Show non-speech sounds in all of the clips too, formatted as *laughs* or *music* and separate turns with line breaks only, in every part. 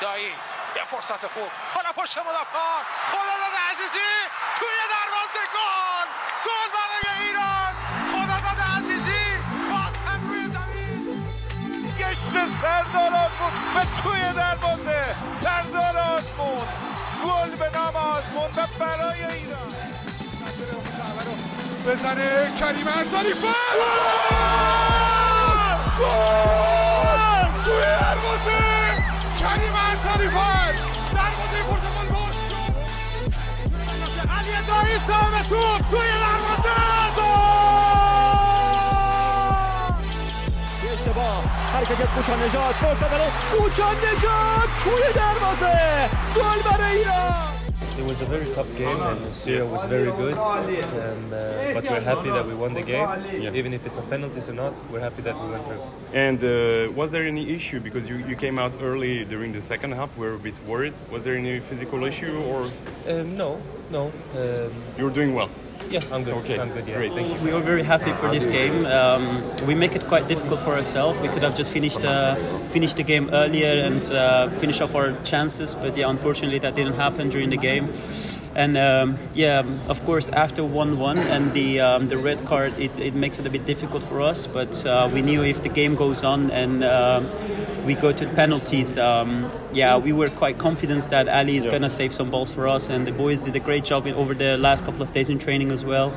دایی. یه فرصت خوب. حالا پشت مدافع خداداد عزیزی. توی دروازه گل. گل برای ایران. خداداد عزیزی. باز هم روی زمین.
گشت سردار آزمون و توی دروازه. سردار آزمون گل به نام آزمون و برای ایران.
بزنه کریم انصاری. گل توی دروازه! کریم انصاری فر دروازه پرتغال باز شد.
علی دایی صاحب توپ توی دروازه.
اشتباه. حرکت از کوچان نجات فرصت برای کوچان نجات توی دروازه. گل برای ایران.
It was a very tough game, and Syria was very good. And, uh, but we're happy that we won the game, even if it's a penalties or not. We're happy that we went through.
And uh, was there any issue because you, you came out early during the second half? We were a bit worried. Was there any physical issue or
Um, no, no. Um,
you were doing well?
Yeah, I'm good.
Okay,
I'm good. Yeah.
great, thank you.
We were very happy for this game. Um, we make it quite difficult for ourselves. We could have just finished uh, finished the game earlier and uh, finished off our chances, but yeah, unfortunately that didn't happen during the game. And um, yeah, of course, after 1-1 and the um, the red card, it, it makes it a bit difficult for us. But uh, we knew if the game goes on and um we go to the penalties, um, yeah, we were quite confident that Ali is
Yes.
gonna save some balls for us, and the boys did a great job in, over the last couple of days in training as well.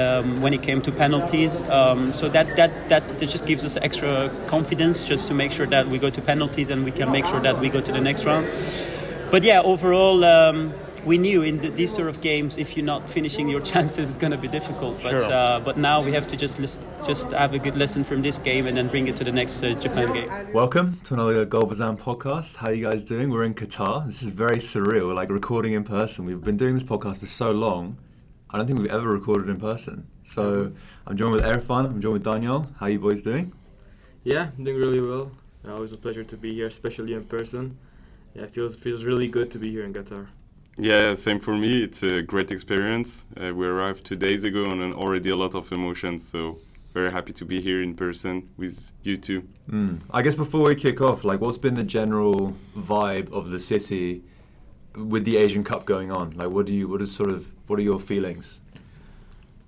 Um, when it came to penalties, um, so that, that that that just gives us extra confidence just to make sure that we go to penalties and we can make sure that we go to the next round. But yeah, overall, um, we knew in the, these sort of games, if you're not finishing your *laughs* chances, it's going to be difficult. But
Sure.
uh, but now we have to just lis- just have a good lesson from this game and then bring it to the next uh, Japan game.
Welcome to another GolBezan podcast. How you guys doing? We're in Qatar. This is very surreal. We're like recording in person. We've been doing this podcast for so long. I don't think we've ever recorded in person. So I'm joined with Erfan. I'm joined with Daniel. How you boys doing?
Yeah, I'm doing really well. Uh, always a pleasure to be here, especially in person. Yeah, it feels feels really good to be here in Qatar.
Yeah, same for me. It's a great experience. Uh, we arrived two days ago and already a lot of emotions. So very happy to be here in person with you two.
Mm. I guess before we kick off, like, what's been the general vibe of the city with the Asian Cup going on? Like, what do you? What is sort of? What are your feelings?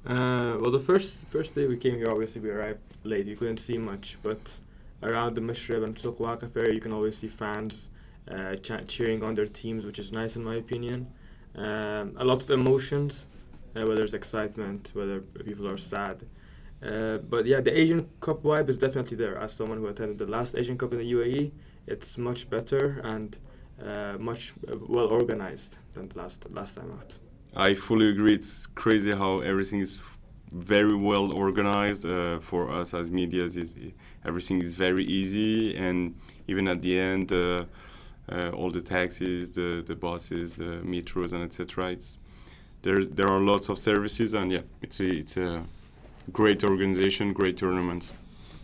Uh, well, the first first day we came here, obviously we arrived late. You couldn't see much, but around the Msheireb and Souq Waqif, you can always see fans uh, cheering on their teams, which is nice in my opinion. Um, a lot of emotions, uh, whether it's excitement, whether people are sad. Uh, but yeah, the Asian Cup vibe is definitely there. As someone who attended the last Asian Cup in the UAE, it's much better and uh, much uh, well organized than the last last time out.
I fully agree. It's crazy how everything is very well organized uh, for us as media Is everything is very easy, and even at the end, uh, all the taxis, the the buses, the metros, and etc. It's there. There are lots of services, and yeah, it's a, it's a great organization, great tournaments.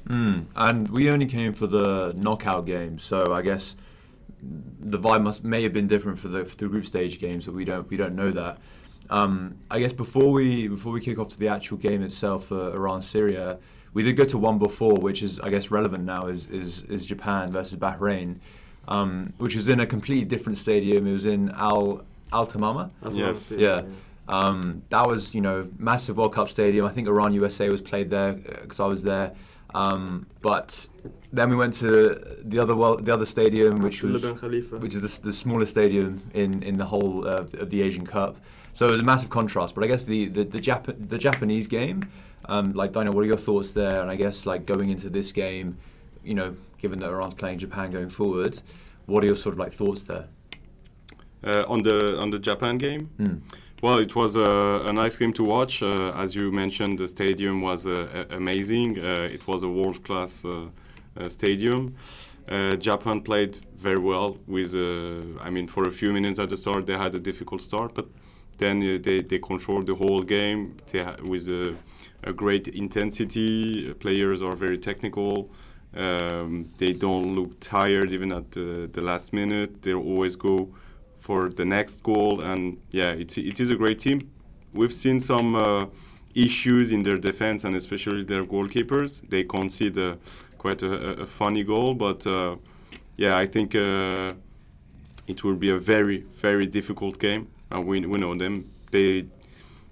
Mm. And we only came for the knockout game, so I guess the vibe must may have been different for the for the group stage games, but we don't we don't know that. Um, I guess before we before we kick off to the actual game itself for Iran Syria, we did go to one before, which is I guess relevant now is is, is Japan versus Bahrain, um, which was in a completely different stadium. It was in Al Al
Thumama.
Yes.
what
Yeah. Um, that was, you know, massive World Cup stadium. I think Iran USA was played there because I was there. Um, but then we went to the other world, the other stadium, which was
Khalifa.
which is the, s- the smallest stadium in, in the whole of, of the Asian Cup. So it was a massive contrast. But I guess the the the, Jap- the Japanese game, um, like Dino, what are your thoughts there? And I guess like going into this game, you know, given that Iran's playing Japan going forward, what are your sort of like thoughts there?
Uh, on the on the Japan game,
Mm.
Well, it was a, a nice game to watch. Uh, as you mentioned, the stadium was uh, amazing. Uh, it was a world class uh, uh, stadium. Uh, Japan played very well. With, uh, I mean, for a few minutes at the start, they had a difficult start, but then uh, they, they controlled the whole game they ha- with a, a great intensity. Players are very technical. Um, they don't look tired even at the, the last minute. They always go for the next goal. And yeah, it, it is a great team. We've seen some uh, issues in their defense and especially their goalkeepers. They concede uh, quite a, a- funny goal, but uh, yeah, I think uh, it will be a very very difficult game. Uh, we we know them. They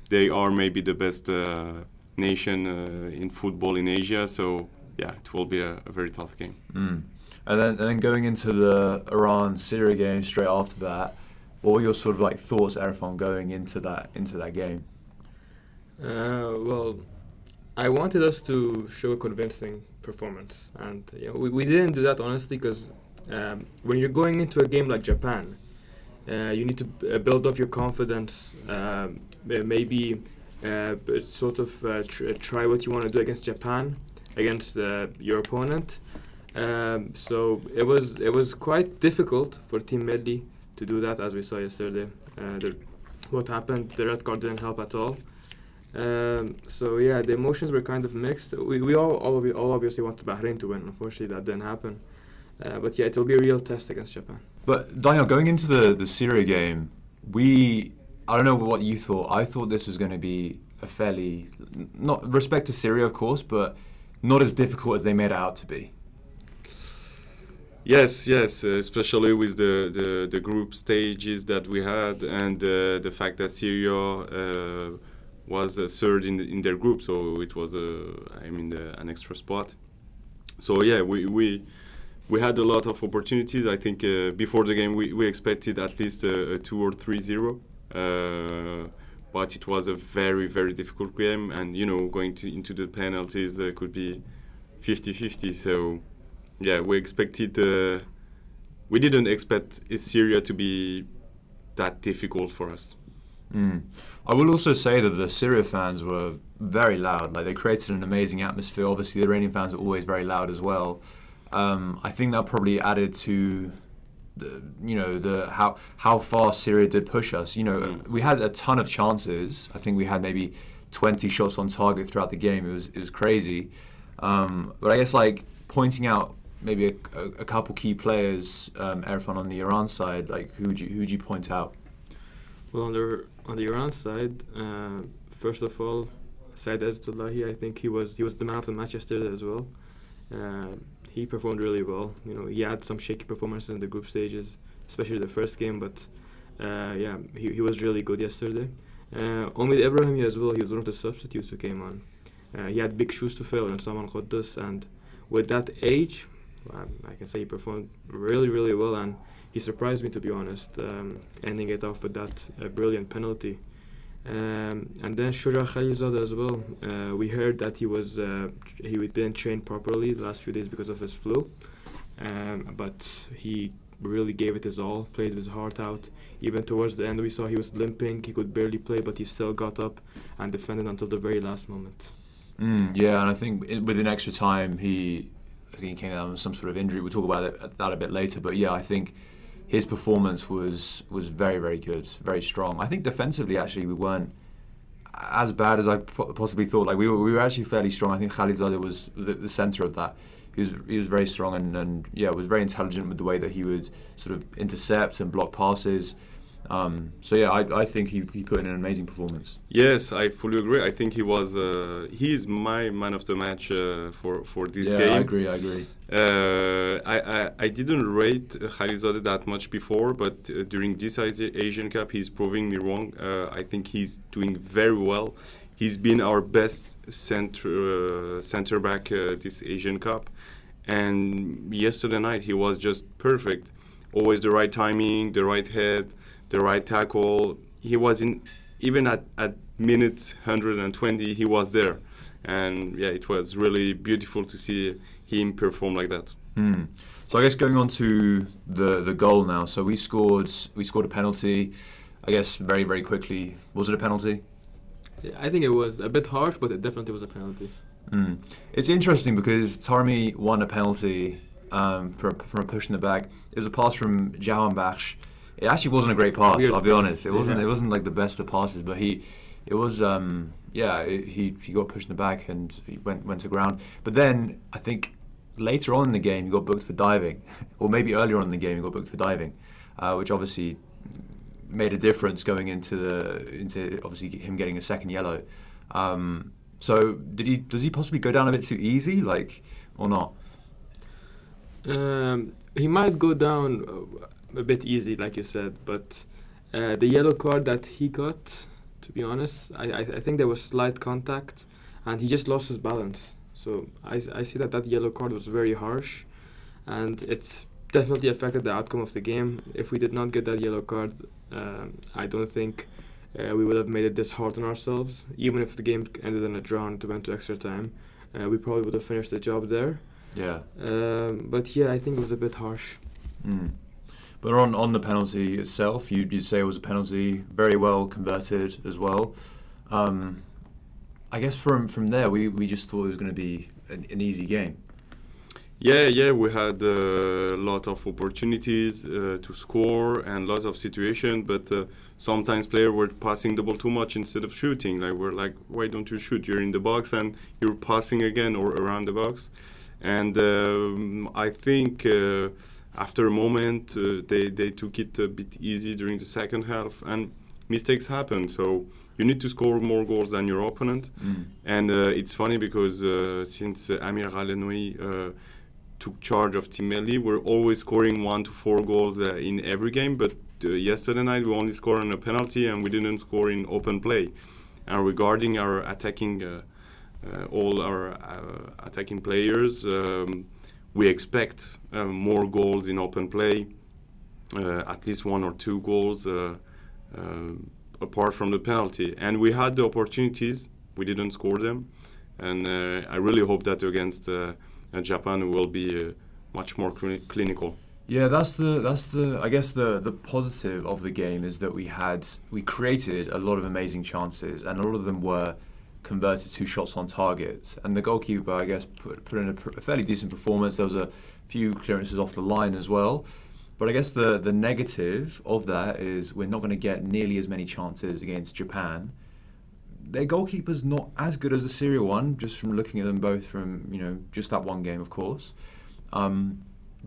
they are maybe the best uh, nation in football in Asia. So yeah, it will be a, a very tough game.
Mm. And then and then going into the Iran Syria game straight after that, what were your sort of like thoughts, Erfan, going into that into that game?
Uh, well, I wanted us to show a convincing performance, and you know, we, we didn't do that honestly because um, when you're going into a game like Japan, uh, you need to b- uh, build up your confidence. Um, uh, maybe uh, sort of uh, tr- try what you want to do against Japan, against uh, your opponent. Um, so it was it was quite difficult for Team Melli to do that, as we saw yesterday. Uh, the, what happened? The red card didn't help at all. Um, so yeah, the emotions were kind of mixed. We, we all all, obvi- all obviously wanted Bahrain to win. Unfortunately, that didn't happen. Uh, but yeah, it will be a real test against Japan.
But Daniel, going into the the Syria game, we I don't know what you thought. I thought this was going to be a fairly not respect to Syria, of course, but not as difficult as they made out to be.
Yes, yes, uh, especially with the, the, the group stages that we had and uh, the fact that Syria uh, was uh, third in, in their group, so it was uh, I mean an extra spot. So yeah, we, we we had a lot of opportunities. I think uh, before the game we, we expected at least a, a two or three zero, uh, but it was a very very difficult game, and you know going to, into the penalties uh, could be 50-50. So yeah, we expected. Uh, we didn't expect Syria to be that difficult for us.
Mm. I will also say that the Syria fans were very loud. Like they created an amazing atmosphere. Obviously, the Iranian fans are always very loud as well. Um, I think that probably added to the, you know the how how far Syria did push us. You know,
Mm.
we had a ton of chances. I think we had maybe 20 shots on target throughout the game. It was it was crazy. Um, but I guess like pointing out maybe a, a, a couple key players, um, Erfan on the Iran side. Like who would you who would you point out?
Well, on the on the Iran side, uh, first of all, Saeid Ezatolahi, I think he was he was the man of the match yesterday as well. Uh, he performed really well. You know, he had some shaky performances in the group stages, especially the first game, but uh, yeah, he, he was really good yesterday. Uh, Omid Ebrahimi as well, he was one of the substitutes who came on. Uh, he had big shoes to fill in Saman Ghoddos, and with that age, um, I can say he performed really, really well, and he surprised me to be honest, um, ending it off with that uh, brilliant penalty. Um, and then Shuja Khalilzadeh as well. Uh, we heard that he was uh, he didn't train properly the last few days because of his flu, um, but he really gave it his all, played his heart out. Even towards the end, we saw he was limping, he could barely play, but he still got up and defended until the very last moment.
Mm, yeah, and I think in, within extra time, he I think he came down with some sort of injury. We'll talk about it, that a bit later. But yeah, I think his performance was was very very good, very strong. I think defensively actually we weren't as bad as I possibly thought. Like we were we were actually fairly strong. I think Khalilzadeh was the, the center of that. He was he was very strong and, and yeah was very intelligent with the way that he would sort of intercept and block passes. Um, so yeah, I, I think he, he put in an amazing performance.
Yes, I fully agree. I think he was uh, he is my man of the match uh, for for this
yeah,
game.
I agree. I agree.
Uh, I, I I didn't rate uh, that much before, but uh, during this Asian Cup, he's proving me wrong. Uh, I think he's doing very well. He's been our best center uh, center back uh, this Asian Cup, and yesterday night he was just perfect. Always the right timing, the right head, the right tackle. He was in even at at minute 120, he was there, and yeah, it was really beautiful to see him perform like that.
Hmm. So I guess going on to the the goal now. So we scored we scored a penalty. I guess very very quickly. Was it a penalty?
Yeah, I think it was a bit harsh, but it definitely was a penalty.
Mm. It's interesting because Taremi won a penalty um, from from pushing the back. It was a pass from Jahanbakhsh. It actually wasn't a great pass.
Weird
I'll be
pass,
honest. It wasn't.
yeah.
It wasn't like the best of passes, but he, it was. Um, yeah, it, he he got pushed in the back and he went went to ground. But then I think later on in the game he got booked for diving, *laughs* or maybe earlier on in the game he got booked for diving, uh, which obviously made a difference going into the into obviously him getting a second yellow. Um, so did he? Does he possibly go down a bit too easy, like or not?
Um, he might go down. Uh, a bit easy, like you said. But uh, the yellow card that he got, to be honest, I, I, I think there was slight contact, and he just lost his balance. So I see that that yellow card was very harsh, and it's definitely affected the outcome of the game. If we did not get that yellow card, um, I don't think uh, we would have made it this hard on ourselves. Even if the game ended in a draw and went to extra time, uh, we probably would have finished the job there.
Yeah.
Um, but yeah, I think it was a bit harsh.
Mm. But on, on the penalty itself, you'd, you'd say it was a penalty, very well converted as well. Um, I guess from from there, we, we just thought it was going to be an, an easy game.
Yeah, yeah, we had a lot of opportunities uh, to score and lots of situation, but uh, sometimes players were passing the ball too much instead of shooting. Like we're like, why don't you shoot? You're in the box and you're passing again or around the box. And um, I think uh, after a moment uh, they they took it a bit easy during the second half, and mistakes happen. So you need to score more goals than your opponent.
Mm.
And uh, it's funny because uh, since uh, Amir Ghalenoei uh, took charge of Team Melli, we're always scoring one to four goals uh, in every game. But uh, yesterday night we only scored on a penalty and we didn't score in open play. And regarding our attacking, uh, uh, all our uh, attacking players, um, we expect uh, more goals in open play, uh, at least one or two goals. Uh, apart from the penalty. And we had the opportunities, we didn't score them. And uh, I really hope that against uh, Japan will be uh, much more cli- clinical.
Yeah, that's the that's the I guess the the positive of the game is that we had we created a lot of amazing chances and a lot of them were converted two shots on target. And the goalkeeper, I guess, put, put in a, pr- a fairly decent performance. There was a few clearances off the line as well. But I guess the the negative of that is we're not going to get nearly as many chances against Japan. Their goalkeeper's not as good as the Syria one, just from looking at them both from you know just that one game, of course. Um,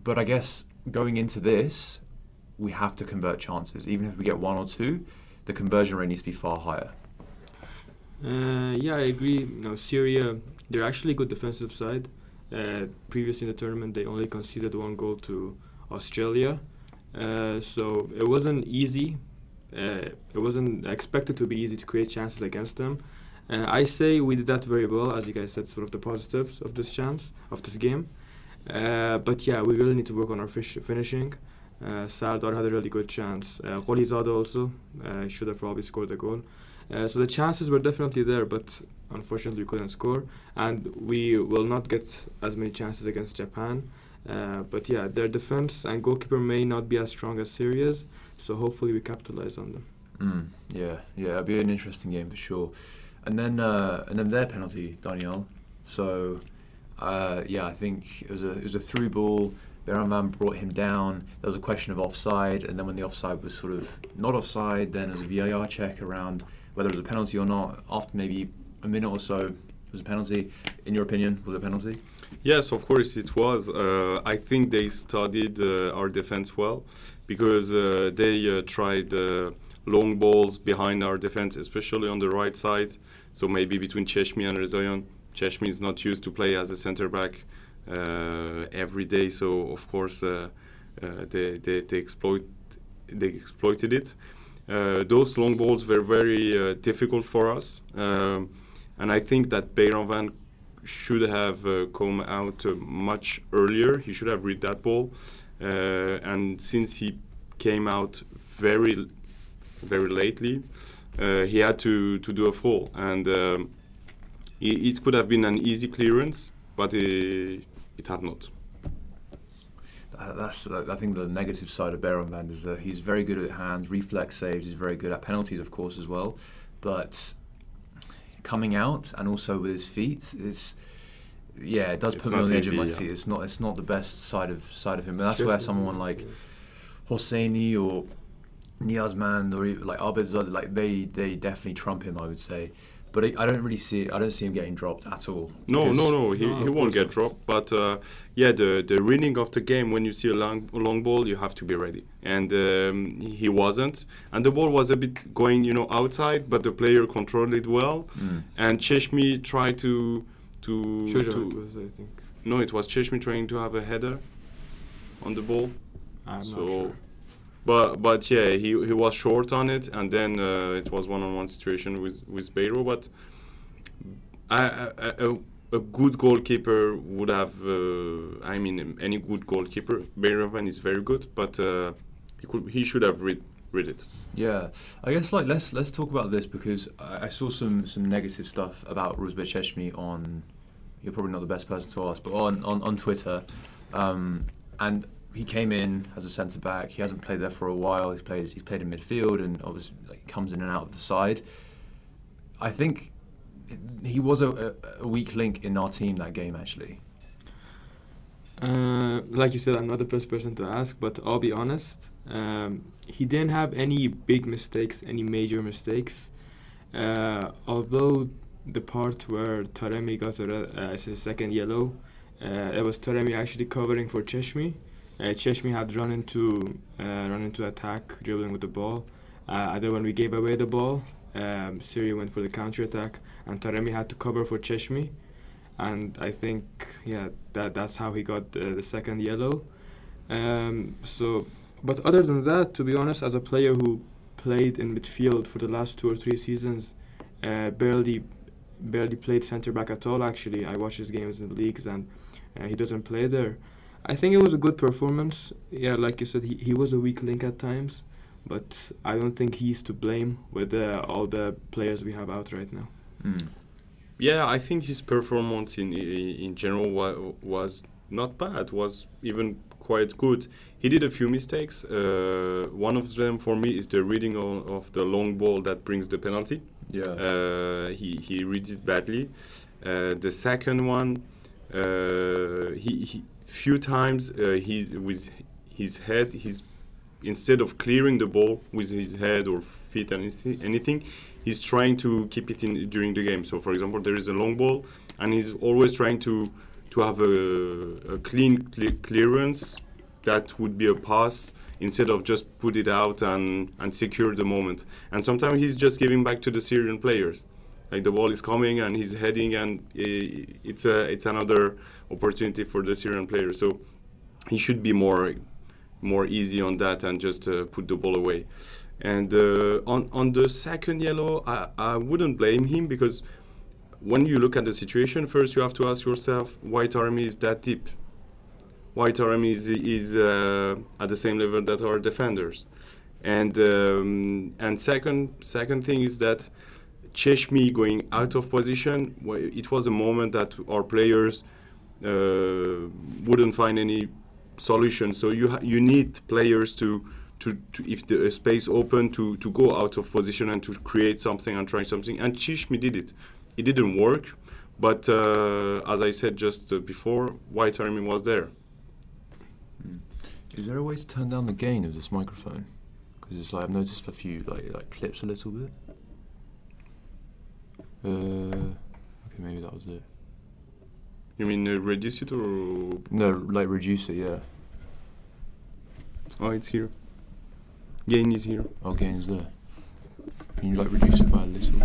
but I guess going into this, we have to convert chances. Even if we get one or two, the conversion rate needs to be far higher.
Uh, yeah, I agree. You know, Syria, they're actually a good defensive side. Uh, previously in the tournament, they only conceded one goal to Australia. Uh, so it wasn't easy. Uh, it wasn't expected to be easy to create chances against them. Uh, I say we did that very well, as you guys said, sort of the positives of this chance, of this game. Uh, but yeah, we really need to work on our fish finishing. Uh, Sardar had a really good chance. Uh, also should have probably scored a goal. Uh, so the chances were definitely there, but unfortunately we couldn't score, and we will not get as many chances against Japan. Uh, but yeah, their defense and goalkeeper may not be as strong as Syria's, so hopefully we capitalize on them.
Mm, yeah, yeah, it'll be an interesting game for sure. And then uh, and then their penalty, Daniel. So uh, yeah, I think it was a it was a through ball. Beiranvand brought him down. There was a question of offside, and then when the offside was sort of not offside, then there was a VAR check around whether it was a penalty or not. After maybe a minute or so, it was a penalty. In your opinion, was it a penalty?
Yes, of course it was. Uh, I think they studied uh, our defense well because uh, they uh, tried uh, long balls behind our defense, especially on the right side. So maybe between Cheshmi and Rezaeian. Cheshmi is not used to play as a center back uh, every day, so of course they, they, they exploit they exploited it. Uh, those long balls were very uh, difficult for us, um, and I think that Beiranvand should have uh, come out much earlier. He should have read that ball, and since he came out very, very lately, he had to, to do a fall, and um, it, it could have been an easy clearance, but it, it had not.
Uh, that's uh, I think the negative side of Beiranvand is that he's very good at hands, reflex saves. He's very good at penalties, of course, as well. But coming out and also with his feet, it's yeah, it does
It's
put me on the edge of my
yeah.
seat. It's not it's not the best side of side of him. But that's where someone like Hosseini or Niazmand or like Abed like they they definitely trump him. I would say. But I I don't really see. I don't see him getting dropped at all.
No, no, no. He,
No,
he won't get
not.
dropped. But uh, yeah, the the reading of the game when you see a long long ball, you have to be ready, and um, he wasn't. And the ball was a bit going, you know, outside, but the player controlled it well.
Mm.
And Cheshmi tried to to,
Shoja
to
was, I think.
no, it was Cheshmi trying to have a header on the ball.
I'm
so
not sure.
But but yeah, he he was short on it, and then uh, it was one-on-one situation with with Beiro. But I, I, a, a good goalkeeper would have. Uh, I mean, any good goalkeeper, Beiranvand is very good, but uh, he could he should have read read it.
Yeah, I guess like let's let's talk about this because I, I saw some some negative stuff about Rouzbeh Cheshmi on. You're probably not the best person to ask, but on on, on Twitter, um, and he came in as a centre back. He hasn't played there for a while. He's played he's played in midfield and obviously like, comes in and out of the side. I think he was a, a, weak link in our team that game actually.
Uh, like you said, I'm not the first person to ask, but I'll be honest. Um, he didn't have any big mistakes, any major mistakes. Uh, although the part where Taremi got a, uh, second yellow, uh, it was Taremi actually covering for Cheshmi. Uh, Cheshmi had run into uh, run into attack, dribbling with the ball. Uh, then when we gave away the ball, um, Syria went for the counter attack, and Taremi had to cover for Cheshmi and I think yeah that that's how he got the, the second yellow. Um, so, but other than that, to be honest, as a player who played in midfield for the last two or three seasons, uh, barely barely played centre back at all. Actually, I watch his games in the leagues and uh, he doesn't play there. I think it was a good performance. Yeah, like you said, he, he was a weak link at times, but I don't think he's to blame with uh, all the players we have out right now.
Mm.
Yeah, I think his performance in in general wa- was not bad. Was even quite good. He did a few mistakes. Uh, one of them for me is the reading of, of the long ball that brings the penalty.
Yeah.
Uh, he he reads it badly. Uh, the second one, uh, he, he few times uh, he's with his head. He's instead of clearing the ball with his head or feet anything, anything he's trying to keep it in during the game. So, for example, there is a long ball, and he's always trying to to have a, a clean cle- clearance that would be a pass instead of just put it out and and secure the moment. And sometimes he's just giving back to the Syrian players. Like the ball is coming and he's heading, and it's a it's another opportunity for the Syrian player. So he should be more more easy on that and just uh, put the ball away. And uh, on on the second yellow, I, I wouldn't blame him because when you look at the situation, first you have to ask yourself why Taremi is that deep. Why Taremi is is uh, at the same level that our defenders, and um, and second second thing is that Cheshmi going out of position. It was a moment that our players wouldn't find any solution. So you you need players to to, to if the space open to to go out of position and to create something and try something. And Cheshmi did it. It didn't work, but uh, as I said just uh, before, Taremi was there.
Mm. Is there a way to turn down the gain of this microphone? Because it's like I've noticed a few like like clips a little bit. Uh, okay, maybe that was it.
You mean uh, reduce it or
no? Like reduce it, yeah.
Oh, it's here. Gain is here.
Oh, gain is there. Can you like reduce it by a little?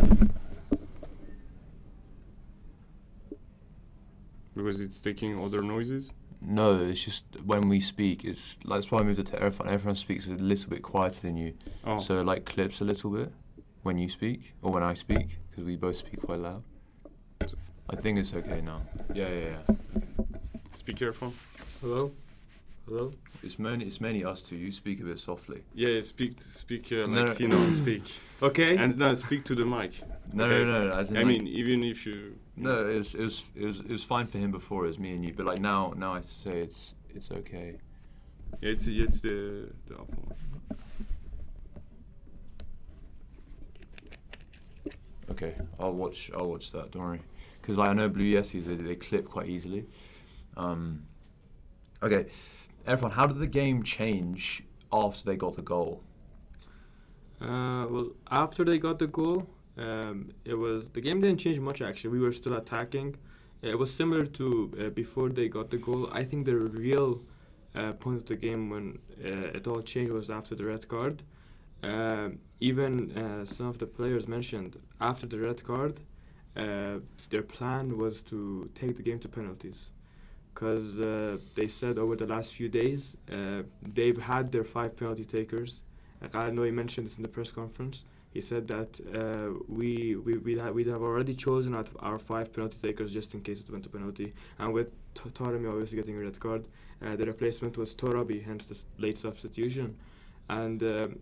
Because it's taking other noises.
No, it's just when we speak, it's like that's why I moved it to everyone. Everyone speaks a little bit quieter than you,
oh.
so it, like clips a little bit when you speak or when I speak because we both speak quite loud. I think it's okay now. Yeah, yeah, yeah.
Speak careful.
Hello. Hello.
It's mainly it's mainly us two. You speak a bit softly.
Yeah, speak speak uh, like Sino speak. *laughs*
Okay.
And now speak to the mic.
No,
okay.
no, no. As in
I
like,
mean, even if you.
No, it was, it was it was it was fine for him before. It was me and you, but like now now I say it's it's okay.
Yeah, it's it's the the upper one.
Okay, I'll watch I'll watch that. Don't worry, because like, I know Blue Yetis they, they clip quite easily. Um, okay, everyone, how did the game change after they got the goal?
Uh, well, after they got the goal, um, it was the game didn't change much. Actually, we were still attacking. It was similar to uh, before they got the goal. I think the real uh, point of the game when uh, it all changed was after the red card. Um, even uh, some of the players mentioned after the red card, uh, their plan was to take the game to penalties because uh, they said over the last few days uh, they've had their five penalty takers. I know he mentioned this in the press conference. He said that uh, we we we have, we have already chosen out our five penalty takers just in case it went to penalty. And with T- obviously getting a red card, uh, the replacement was Torabi, hence the late substitution. And um,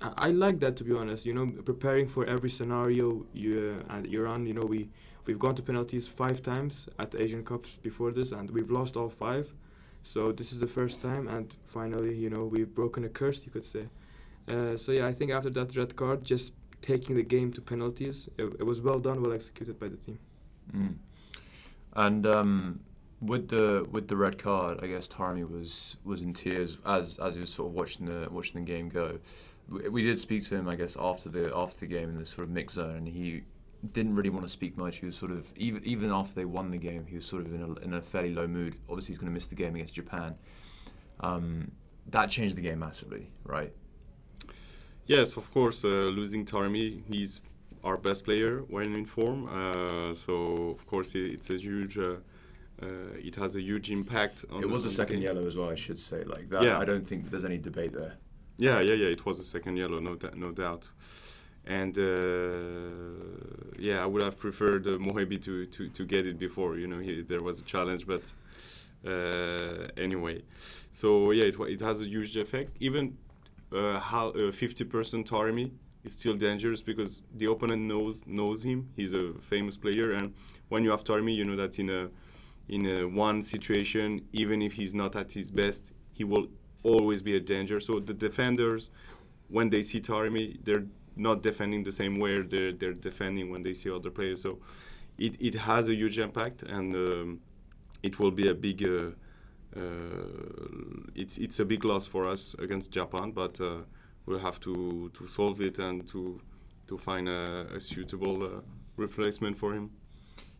I, like that to be honest. You know, preparing for every scenario you uh, and you're. You know, we we've gone to penalties five times at the Asian Cups before this, and we've lost all five. So this is the first time, and finally, you know, we've broken a curse, you could say. Uh, so yeah, I think after that red card, just taking the game to penalties, it, it was well done, well executed by the team.
Mm. And um, with the with the red card, I guess Taremi was was in tears as as he was sort of watching the watching the game go. We, did speak to him, I guess, after the after the game in the sort of mix zone, and he didn't really want to speak much. He was sort of even even after they won the game, he was sort of in a, in a fairly low mood. Obviously, he's going to miss the game against Japan. Um, that changed the game massively, right?
Yes, of course. Uh, losing Taremi, he's our best player when in form. Uh, so of course it, it's a huge. Uh, uh, it has a huge impact. on
It was a second
game.
yellow as well, I should say. Like that,
Yeah.
I don't think there's any debate there.
Yeah, yeah, yeah. It was a second yellow, no, no doubt. And uh, yeah, I would have preferred uh, Mohebi to, to, to get it before. You know, he, there was a challenge, but uh, anyway. So yeah, it, it has a huge effect. Even uh, how uh, 50% Taremi is still dangerous because the opponent knows knows him. He's a famous player, and when you have Taremi, you know that in a in a one situation, even if he's not at his best, he will always be a danger. So the defenders, when they see Taremi, they're not defending the same way they're they're defending when they see other players. So it, it has a huge impact, and um, it will be a big. Uh, uh, it's it's a big loss for us against Japan, but uh, we'll have to, to solve it and to to find a, a suitable uh, replacement for him.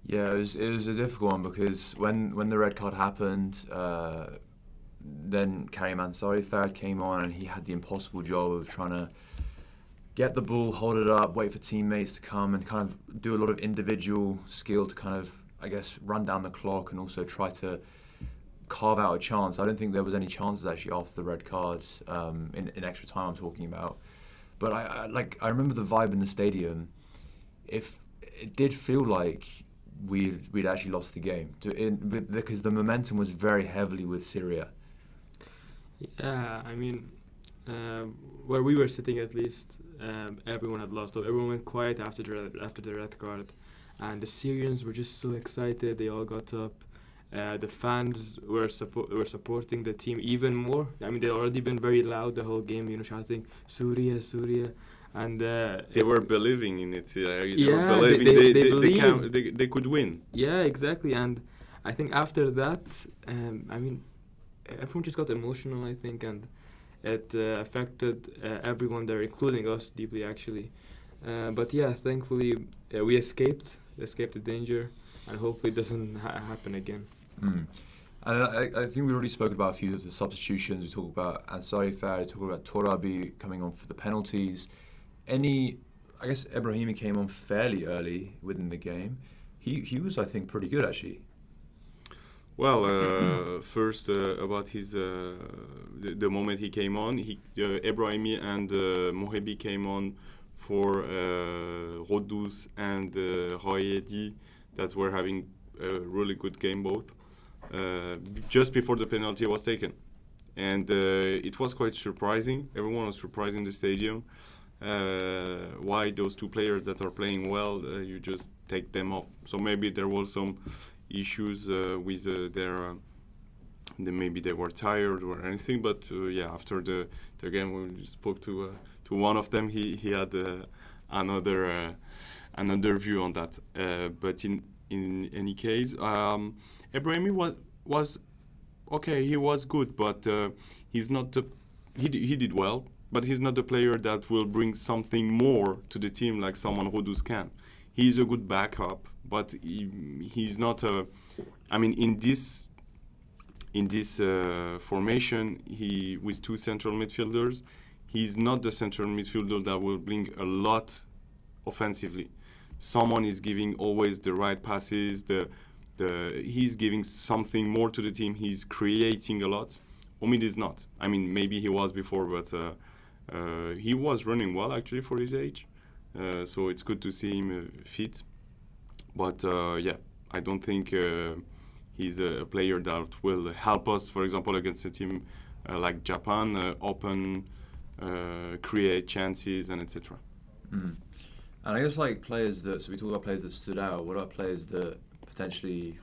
Yeah, it was, it was a difficult one because when, when the red card happened, uh, then Karim Ansarifard came on and he had the impossible job of trying to get the ball, hold it up, wait for teammates to come and kind of do a lot of individual skill to kind of, I guess, run down the clock and also try to carve out a chance. I don't think there was any chances actually after the red cards um, in, in extra time I'm talking about. But I, I like I remember the vibe in the stadium. If it did feel like we'd we'd actually lost the game to, in, because the momentum was very heavily with Syria.
Yeah, I mean, um, where we were sitting at least, um, everyone had lost. hope. Everyone went quiet after the red, after the red card, and the Syrians were just so excited. They all got up. Uh, the fans were suppo- were supporting the team even more. I mean, they'd already been very loud the whole game, you know, shouting "Surya, Surya," and uh,
They were believing in it. Yeah, they
Yeah,
were
they-
believing
they-
they,
they
they,
believe.
can, they, they could win.
Yeah, exactly. And I think after that, um, I mean, everyone just got emotional, I think, and it uh, affected uh, everyone there, including us, deeply, actually. Uh, but yeah, thankfully, uh, we escaped, escaped the danger, and hopefully it doesn't ha- happen again.
Mm. And I, I think we already spoke about a few of the substitutions. We talked about Ansarifard, we talked about Torabi coming on for the penalties. Any, I guess Ebrahimi came on fairly early within the game. He he was, I think, pretty good actually.
Well, uh, *coughs* first uh, about his uh, the, the moment he came on, he uh, Ebrahimi and uh, Mohebi came on for uh, Ghoddos and uh, that were having a really good game both. Uh, just before the penalty was taken, and it was quite surprising. Everyone was surprised in the stadium. Why those two players that are playing well, you just take them off. So maybe there was some issues uh, with uh, their uh, the, maybe they were tired or anything but uh, yeah after the, the game we spoke to uh, to one of them. He he had uh, another uh, another view on that. But in in any case um, was was okay he was good but he's not the he, he did well but he's not the player that will bring something more to the team like someone Ghoddos can. He's a good backup, but he, he's not a. I mean, in this in this uh, formation, he with two central midfielders, he's not the central midfielder that will bring a lot offensively. Someone is giving always the right passes, the the he's giving something more to the team. He's creating a lot. Omid is not. I mean, maybe he was before, but uh, uh, he was running well actually for his age. Uh, so it's good to see him uh, fit. But uh, yeah, I don't think uh, he's a player that will help us, for example, against a team uh, like Japan, uh, open, uh, create chances, and etc.
Mm. And I guess like players that so we talk about players that stood out. What about players that potentially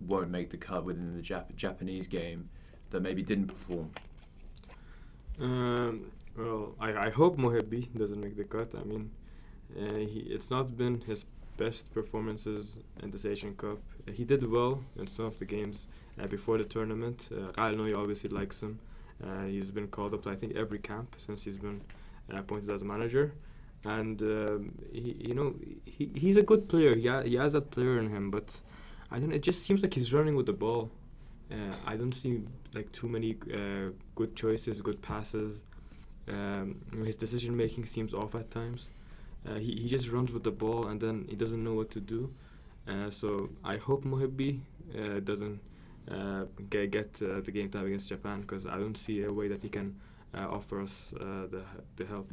won't make the cut within the Jap- Japanese game that maybe didn't perform?
Um, well, I, I hope Mohebi doesn't make the cut. I mean, uh, he, it's not been his best performances in this Asian Cup. Uh, he did well in some of the games uh, before the tournament. Uh, Ghalenoei obviously likes him. Uh, he's been called up to I think every camp since he's been uh, appointed as manager. And um, he, you know, he, he's a good player. He, ha- he has that player in him, but I don't. know, It just seems like he's running with the ball. Uh, I don't see like too many good choices, good passes. Um, his decision making seems off at times. Uh, he, he just runs with the ball and then he doesn't know what to do. Uh, so I hope Mohebi uh, doesn't uh, get, get uh, the game time against Japan because I don't see a way that he can uh, offer us the, the help.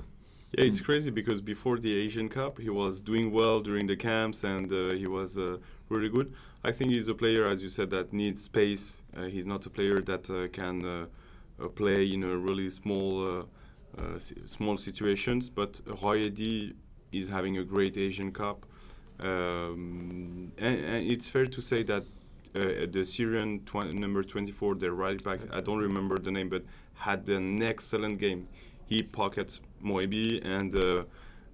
Yeah, it's crazy because before the Asian Cup, he was doing well during the camps and he was really good. I think he's a player, as you said, that needs space. He's not a player that can play in a really small, si- small situations. But Ghaedi is having a great Asian Cup, um, and, and it's fair to say that uh, the Syrian tw- number 24, the right back, I don't remember the name, but had an excellent game. He pockets Mohebi, and uh,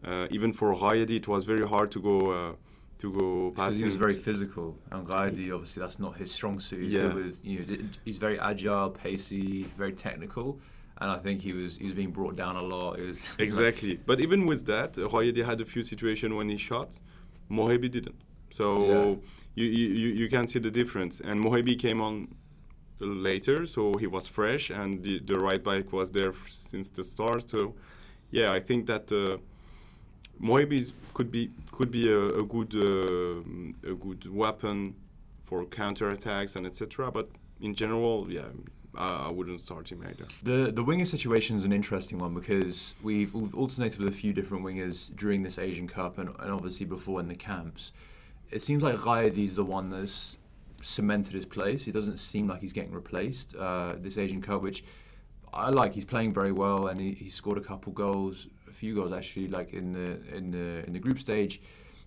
uh, even for Ghaedi, it was very hard to go uh, to go
Because
past
he was very physical, and Ghaedi obviously that's not his strong suit. He's
Yeah.
with you know he's very agile, pacey, very technical, and I think he was he was being brought down a lot. It was *laughs*
Exactly. But even with that, Ghaedi had a few situations when he shot. Mohebi didn't. So
Yeah.
you, you, you can see the difference. And Mohebi came on later, so he was fresh, and the, the right back was there since the start. So yeah, I think that uh, Mohebi could be could be a, a good uh, a good weapon for counter attacks and etc. But in general, yeah, I, I wouldn't start him either.
The the winger situation is an interesting one because we've, we've alternated with a few different wingers during this Asian Cup and, and obviously before in the camps. It seems like Ghaedi is the one that's cemented his place. It doesn't seem like he's getting replaced uh, this Asian Cup, which I like. He's playing very well and he, he scored a couple goals, a few goals actually, like in the in the in the group stage,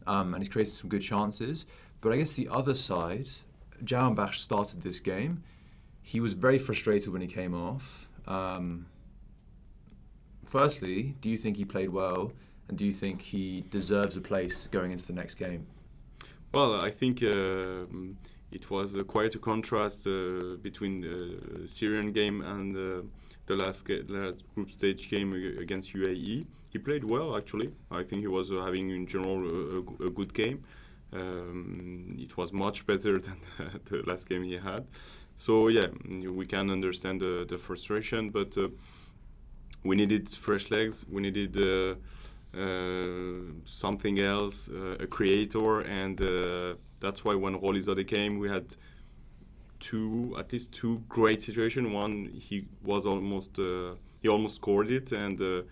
um, and he's created some good chances. But I guess the other side, Jahanbakhsh started this game he was very frustrated when he came off. Um, firstly, do you think he played well, and do you think he deserves a place going into the next game?
Well, I think um it was uh, quite a contrast uh, between the Syrian game and uh, the last, ga- last group stage game against UAE. He played well, actually. I think he was uh, having, in general, a good game. Um, it was much better *laughs* than the last game he had. So, yeah, we can understand the, the frustration, but uh, we needed fresh legs. We needed uh, uh, something else, a creator, and that's why when Gholizadeh came, we had two, at least two great situations. One, he was almost, uh, he almost scored it, and uh,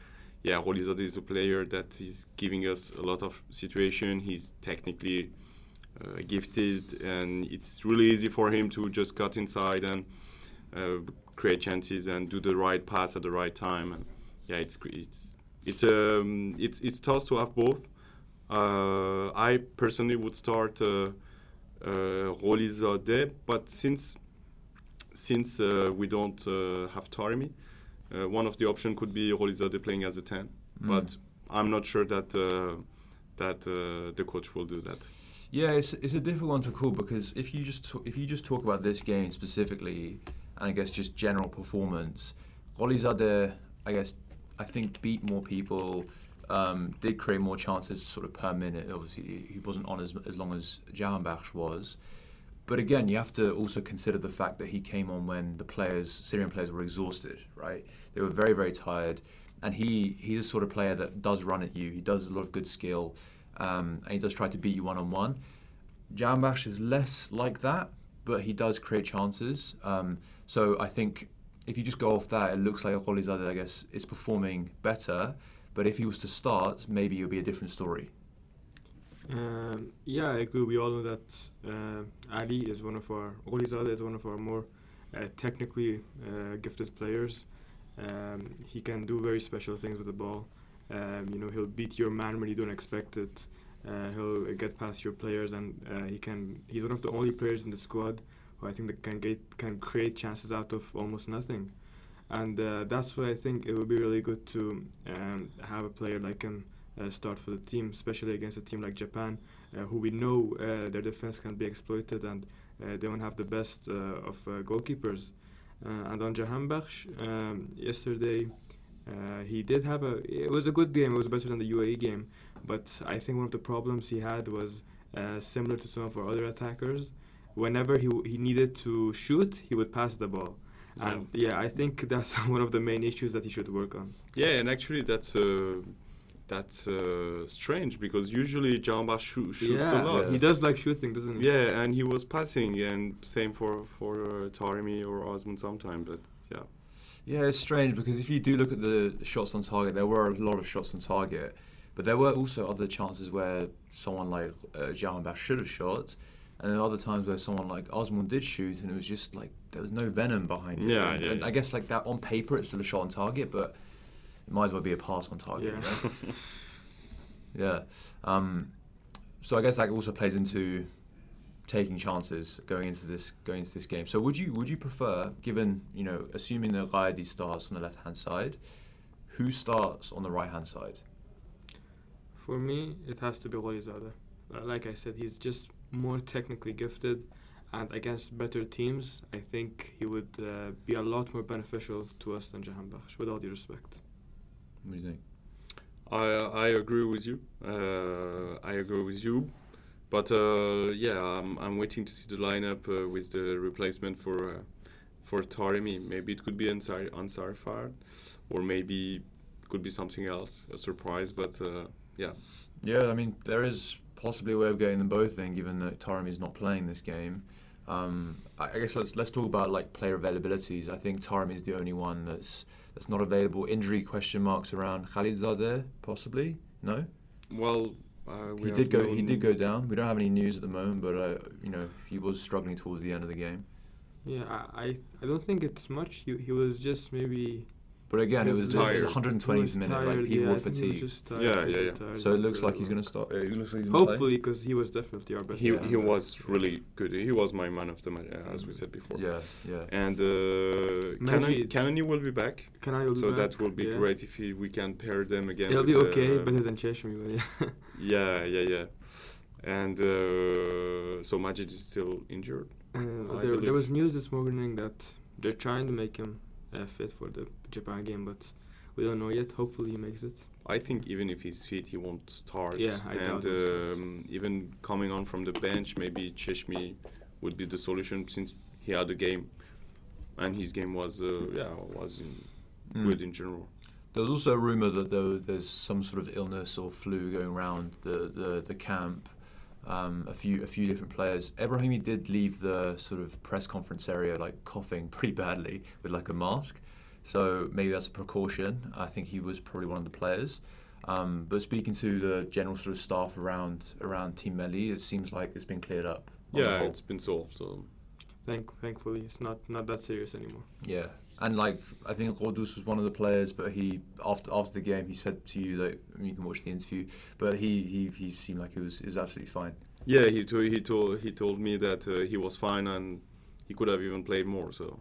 yeah, Gholizadeh is a player that is giving us a lot of situation. He's technically uh, gifted, and it's really easy for him to just cut inside and uh, create chances and do the right pass at the right time. And yeah, it's it's it's um it's it's tough to have both. Uh, I personally would start uh, uh, Gholizadeh, but since since uh, we don't uh, have Taremi, uh, one of the option could be Gholizadeh playing as a ten.
Mm.
But I'm not sure that uh, that uh, the coach will do that.
Yeah, it's, it's a difficult one to call because if you just t- if you just talk about this game specifically, and I guess just general performance, Gholizadeh, I guess, I think beat more people, um, did create more chances sort of per minute. Obviously, he wasn't on as, as long as Jahanbakhsh was. But again, you have to also consider the fact that he came on when the players, Syrian players, were exhausted. Right? They were very, very tired, and he he's a sort of player that does run at you. He does a lot of good skill, um, and he does try to beat you one on one. Jahanbakhsh is less like that, but he does create chances. Um, so I think if you just go off that, it looks like Gholizadeh, I guess, is performing better. But if he was to start, maybe it would be a different story.
Um, yeah, I agree. We all know that uh, Ali is one of our, Gholizadeh is one of our more uh, technically uh, gifted players. Um, he can do very special things with the ball. Um, you know, he'll beat your man when you don't expect it. Uh, he'll get past your players, and uh, he can. He's one of the only players in the squad who I think that can get can create chances out of almost nothing, and uh, that's why I think it would be really good to um, have a player like him uh, start for the team, especially against a team like Japan, uh, who we know uh, their defense can be exploited and they don't have the best of goalkeepers. and on Jahanbakhsh, um, yesterday. Uh, he did have a. It was a good game. It was better than the UAE game, but I think one of the problems he had was uh, similar to some of our other attackers. Whenever he he needed to shoot, he would pass the ball, yeah. and yeah, I think *laughs* that's *laughs* one of the main issues that he should work on.
Yeah, and actually that's. Uh, that's uh, strange because usually Jamba shoo- shoots
yeah,
a lot.
He does like shooting, doesn't he?
Yeah, and he was passing, and same for for uh, Taremi or Azmoun sometimes. But yeah,
yeah, it's strange because if you do look at the shots on target, there were a lot of shots on target, but there were also other chances where someone like uh, Jahanbakhsh should have shot, and then other times where someone like Azmoun did shoot, and it was just like there was no venom behind it.
Yeah,
and,
yeah,
and
yeah.
I guess like that on paper, it's still a shot on target, but it might as well be a pass on target.
Yeah.
You know? *laughs* yeah. Um, so I guess that also plays into taking chances going into this going into this game. So would you would you prefer, given you know, assuming that Ghaedi starts on the left hand side, who starts on the right hand side?
For me, it has to be Gholizadeh. Uh, like I said, he's just more technically gifted, and against better teams, I think he would uh, be a lot more beneficial to us than Jahanbakhsh, with all due respect.
What do you think?
I I agree with you. Uh, I agree with you. But uh, yeah, I'm, I'm waiting to see the lineup uh, with the replacement for uh, for Taremi. Maybe it could be Ansar Ansarifard, or maybe it could be something else, a surprise. But uh, yeah.
Yeah, I mean there is possibly a way of getting them both in, given that Taremi is not playing this game. Um, I, guess let's let's talk about like player availabilities. I think Taremi is the only one that's that's not available. Injury question marks around Khalilzadeh, possibly. No.
Well, uh,
he did go. He did go down. We don't have any news at the moment, but uh, you know he was struggling towards the end of the game.
Yeah, I I don't think it's much. He he was just maybe.
But again, it was, it was 120th minute.
Tired,
like people
yeah,
were fatigued.
Tired, yeah, yeah, yeah.
So it looks like he's going to start. Uh, looks like
Hopefully, because he was definitely our best.
He
player.
he was really good. He was my man of the match, uh, as we said before.
Yeah, yeah.
And uh, Canon, Kanani will be back.
Kanani will
so
be
that will be
yeah.
great if he, we can pair them again.
It'll be okay,
uh,
better than Cheshmi. Yeah. *laughs*
yeah, yeah, yeah. And uh, so Majid is still injured.
Uh, there, there was news this morning that they're trying to make him uh, fit for the Japan game, but we don't know yet. Hopefully, he makes it.
I think even if he's fit, he won't start.
Yeah, I doubt
and
he'll start.
um, even coming on from the bench, maybe Cheshmi would be the solution since he had a game, and his game was uh, yeah was in
Mm.
good in general.
There was also a rumor that there, there's some sort of illness or flu going around the the, the camp. Um, a few a few different players. Ebrahimi did leave the sort of press conference area like coughing *laughs* pretty badly with like a mask. So maybe that's a precaution. I think he was probably one of the players. Um, but speaking to the general sort of staff around around Team Melli, it seems like it's been cleared up.
Yeah, it's been solved. So.
Thank, thankfully, it's not not that serious anymore.
Yeah, and like I think Ghoddos was one of the players, but he after after the game he said to you that I mean, you can watch the interview, but he he, he seemed like he was is absolutely fine.
Yeah, he to, he told he told me that uh, he was fine and he could have even played more. So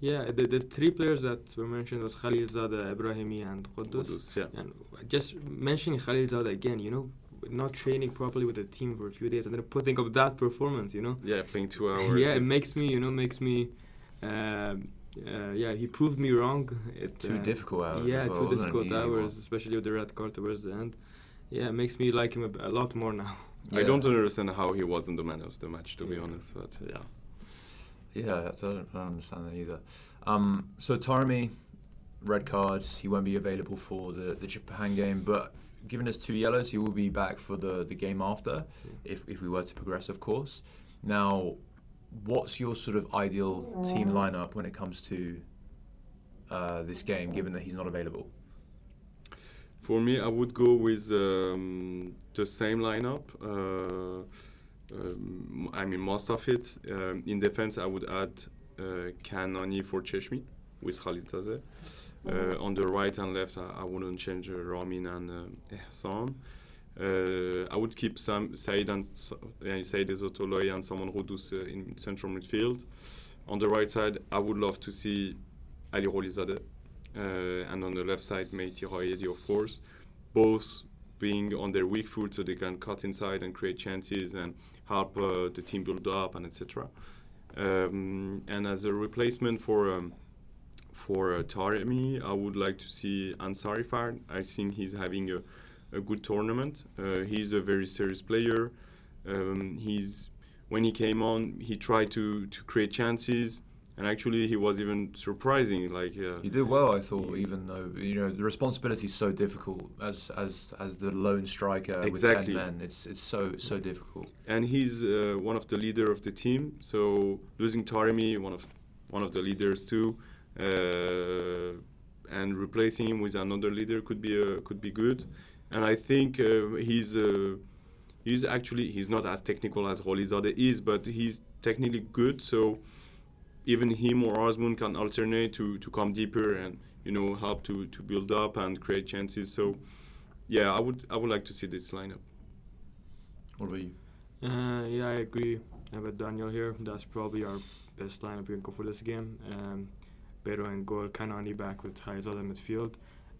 Yeah, the, the three players that were mentioned was Khalil Zada, Ebrahimi, and Ghoddos.
Ghoddos, yeah.
And just mentioning Khalilzadeh again, you know, not training properly with the team for a few days and then putting up that performance, you know.
yeah, playing two *laughs* hours.
yeah, it makes me, you know, makes me. Um, uh, yeah, he proved me wrong. It,
Two
uh,
difficult hours.
Yeah,
as well,
two difficult hours,
one.
especially with the red card towards the end. Yeah, it makes me like him a, b- a lot more now. *laughs*
I don't understand how he wasn't the man of the match, to be honest. But yeah,
Yeah, I, don't, I don't understand that either. Um, so Taremi, red cards, he won't be available for the, the Japan game. But given us two yellows, he will be back for the, the game after, if, if we were to progress, of course. Now, what's your sort of ideal team lineup when it comes to uh, this game, given that he's not available?
For me, I would go with um, the same lineup. Uh, um, I mean, most of it. Um, in defense, I would add uh, Kanani for Cheshmi with Khalilzadeh. Uh, on the right and left, I, I wouldn't change uh, Ramin and uh, Ehsan. Uh, I would keep some Said and uh, Saeid Ezatolahi and Saman Ghoddos uh, in central midfield. On the right side, I would love to see Ali Gholizadeh. Uh, and on the left side, Mehdi Ghaedi, of course. Both being on their weak foot so they can cut inside and create chances and help uh, the team build up and etc. Um, and as a replacement for um, for uh, Taremi, I would like to see Ansarifard. I think he's having a, a good tournament. Uh, he's a very serious player. Um, he's when he came on, he tried to to create chances, and actually he was even surprising. Like uh,
He did well, I thought, even though you know the responsibility is so difficult as as as the lone striker
Exactly.
with ten men. It's it's so so difficult.
and he's uh, one of the leader of the team. So losing Taremi, one of one of the leaders too, uh, and replacing him with another leader could be uh, could be good. And I think uh, he's uh, he's actually he's not as technical as Gholizadeh is, but he's technically good. So even him or Azmoun can alternate to, to come deeper and you know help to, to build up and create chances. So yeah, I would I would like to see this lineup.
What about you?
Uh, yeah, I agree with Daniel here. That's probably our best lineup we can go for this game. Um, Beto and goal, Kanani back with Haizada midfield.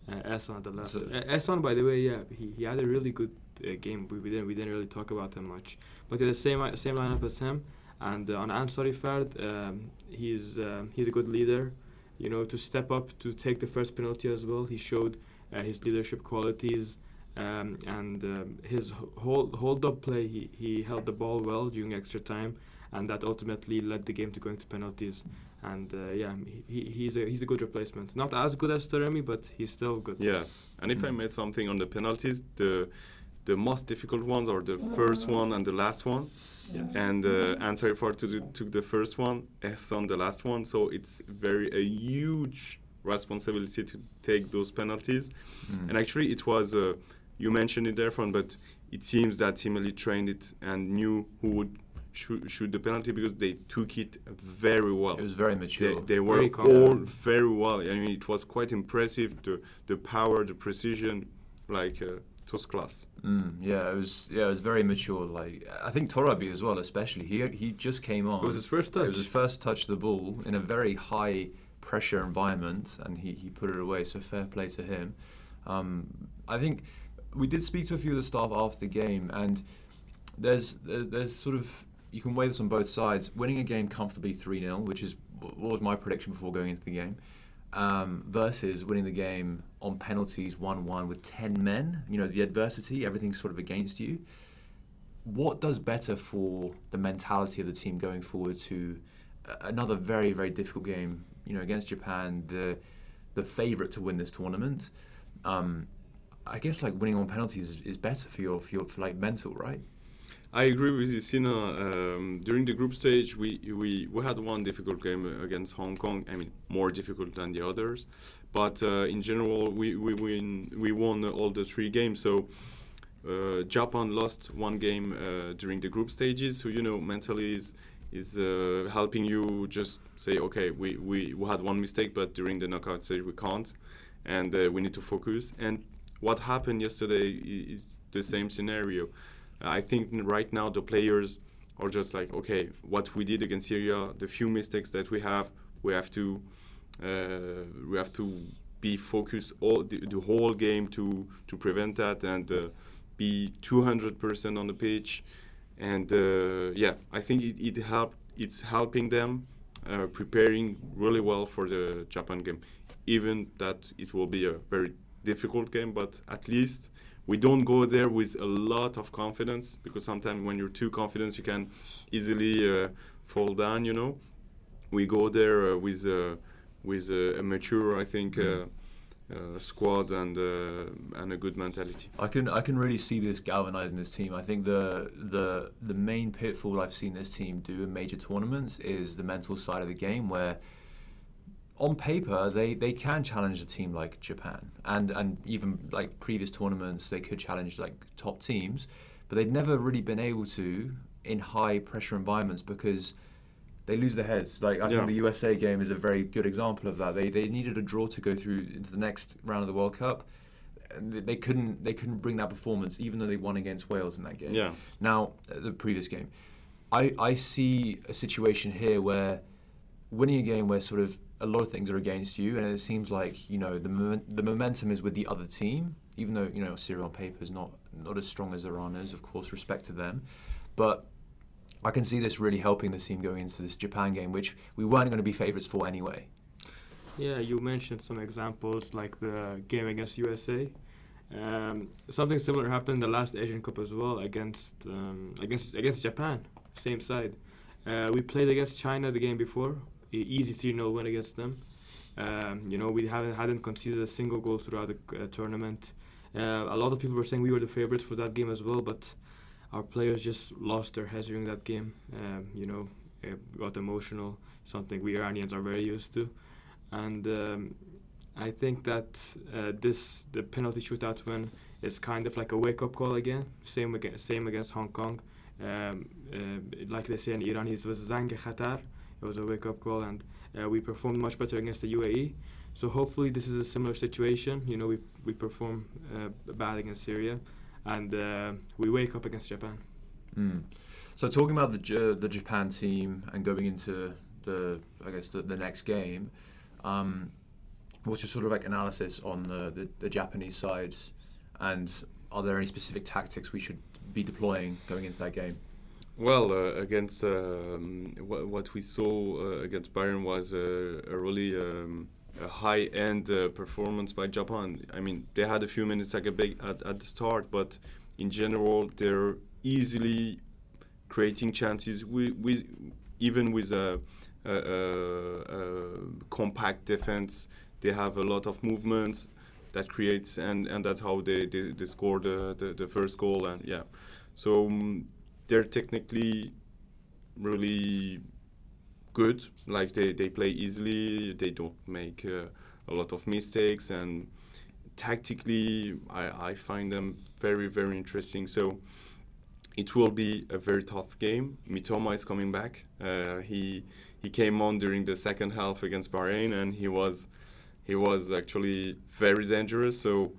Uh, Ehsan at the left.
So-
Uh, by the way, yeah, he, he had a really good uh, game. We, we didn't we didn't really talk about him much, but the same uh, same lineup as him. And uh, on Ansarifard, um, he's um, he's a good leader. You know, to step up to take the first penalty as well. He showed uh, his leadership qualities um, and um, his hold hold up play. He, he held the ball well during extra time, and that ultimately led the game to going to penalties. And uh, yeah, he, he- he's a he's a good replacement. Not as good as Taremi, but he's still good.
Yes, and if I made something on the penalties, the the most difficult ones are the first one and the last one.
Yes.
And uh, Ansarifard to took the first one, Ehsan the last one. So it's very a huge responsibility to take those penalties.
Mm.
And actually, it was uh, you mentioned it there, Fran, but it seems that Team Melli trained it and knew who would shoot, shoot the penalty because they took it very well.
It was very mature.
they were
Very
all very well. I mean, it was quite impressive. The the power, the precision, like uh, it was class.
Mm, yeah, it was. Yeah, it was very mature. Like I think Torabi as well, especially. He he just came on.
It was his first
It
touch.
was his first touch of the ball in a very high pressure environment, and he, he put it away. So fair play to him. Um, I think we did speak to a few of the staff after the game, and there's there's, there's sort of you can weigh this on both sides. Winning a game comfortably three 0 which is what was my prediction before going into the game, um, versus winning the game on penalties one one with ten men. You know the adversity, everything's sort of against you what does better for the mentality of the team going forward to another very very difficult game you know against Japan the the favorite to win this tournament um, I guess like winning on penalties is, is better for your for your for like mental right
I agree with you, Sina. Um, during the group stage, we, we we had one difficult game against Hong Kong. I mean, more difficult than the others, but uh, in general, we we win we won all the three games. So. Uh, Japan lost one game uh, during the group stages, so you know mentally is is uh, helping you just say, okay, we, we, we had one mistake, but during the knockout stage we can't, and uh, we need to focus. And what happened yesterday is the same scenario. I think right now the players are just like, okay, what we did against Syria, the few mistakes that we have, we have to uh, we have to be focused all the, the whole game to to prevent that and uh, be 200% on the pitch. And uh, yeah, I think it, it help. It's helping them uh, preparing really well for the Japan game, even that it will be a very difficult game. But at least we don't go there with a lot of confidence because sometimes when you're too confident, you can easily uh, fall down. You know, we go there uh, with uh, with uh, a mature, I think, uh, uh, squad and and a good mentality.
I can I can really see this galvanizing this team. I think the the the main pitfall I've seen this team do in major tournaments is the mental side of the game, where on paper they, they can challenge a team like Japan and and even like previous tournaments they could challenge like top teams, but they've never really been able to in high pressure environments because they lose their heads. Like I
Yeah.
think the USA game is a very good example of that. They they needed a draw to go through into the next round of the World Cup. And they- couldn't they couldn't bring that performance even though they won against Wales in that game.
Yeah.
Now uh, the previous game, I I see a situation here where winning a game where sort of a lot of things are against you, and it seems like you know the the momentum is with the other team, even though you know Syria on paper is not not as strong as Iran is. Of course, respect to them, but I can see this really helping the team going into this Japan game, which we weren't going to be favourites for anyway.
Yeah, you mentioned some examples like the game against USA. Um, something similar happened in the last Asian Cup as well against um, against against Japan, same side. Uh, we played against China the game before, easy 3 0 win against them. Um, you know, we haven't hadn't conceded a single goal throughout the uh, tournament. Uh, a lot of people were saying we were the favorites for that game as well, but our players just lost their heads during that game. Um, you know, got emotional, something we Iranians are very used to and um, I think that uh, this the penalty shootout win is kind of like a wake up call again. Same against same against Hong Kong. Um, uh, like they say in Iran, it was zang khatar. It was a wake up call, and uh, we performed much better against the UAE. So hopefully this is a similar situation. You know, we we perform uh, bad against Syria, and uh, we wake up against Japan.
Mm. So talking about the J- the Japan team and going into the I guess the, the next game, um, what's your sort of like analysis on the, the, the Japanese sides, and are there any specific tactics we should be deploying going into that game?
Well, uh, against um, wha- what we saw uh, against Bahrain was a, a really um, a high-end uh, performance by Japan. I mean, they had a few minutes like a big at, at the start, but in general, they're easily creating chances. We, even with a, a, a, compact defense, they have a lot of movements that creates and, and that's how they, they, they score the, the, the first goal and yeah so um, they're technically really good. Like they, they play easily. They don't make uh, a lot of mistakes. And tactically I, I find them very very interesting. So it will be a very tough game. Mitoma is coming back. Uh, he he came on during the second half against Bahrain and he was he was actually very dangerous. So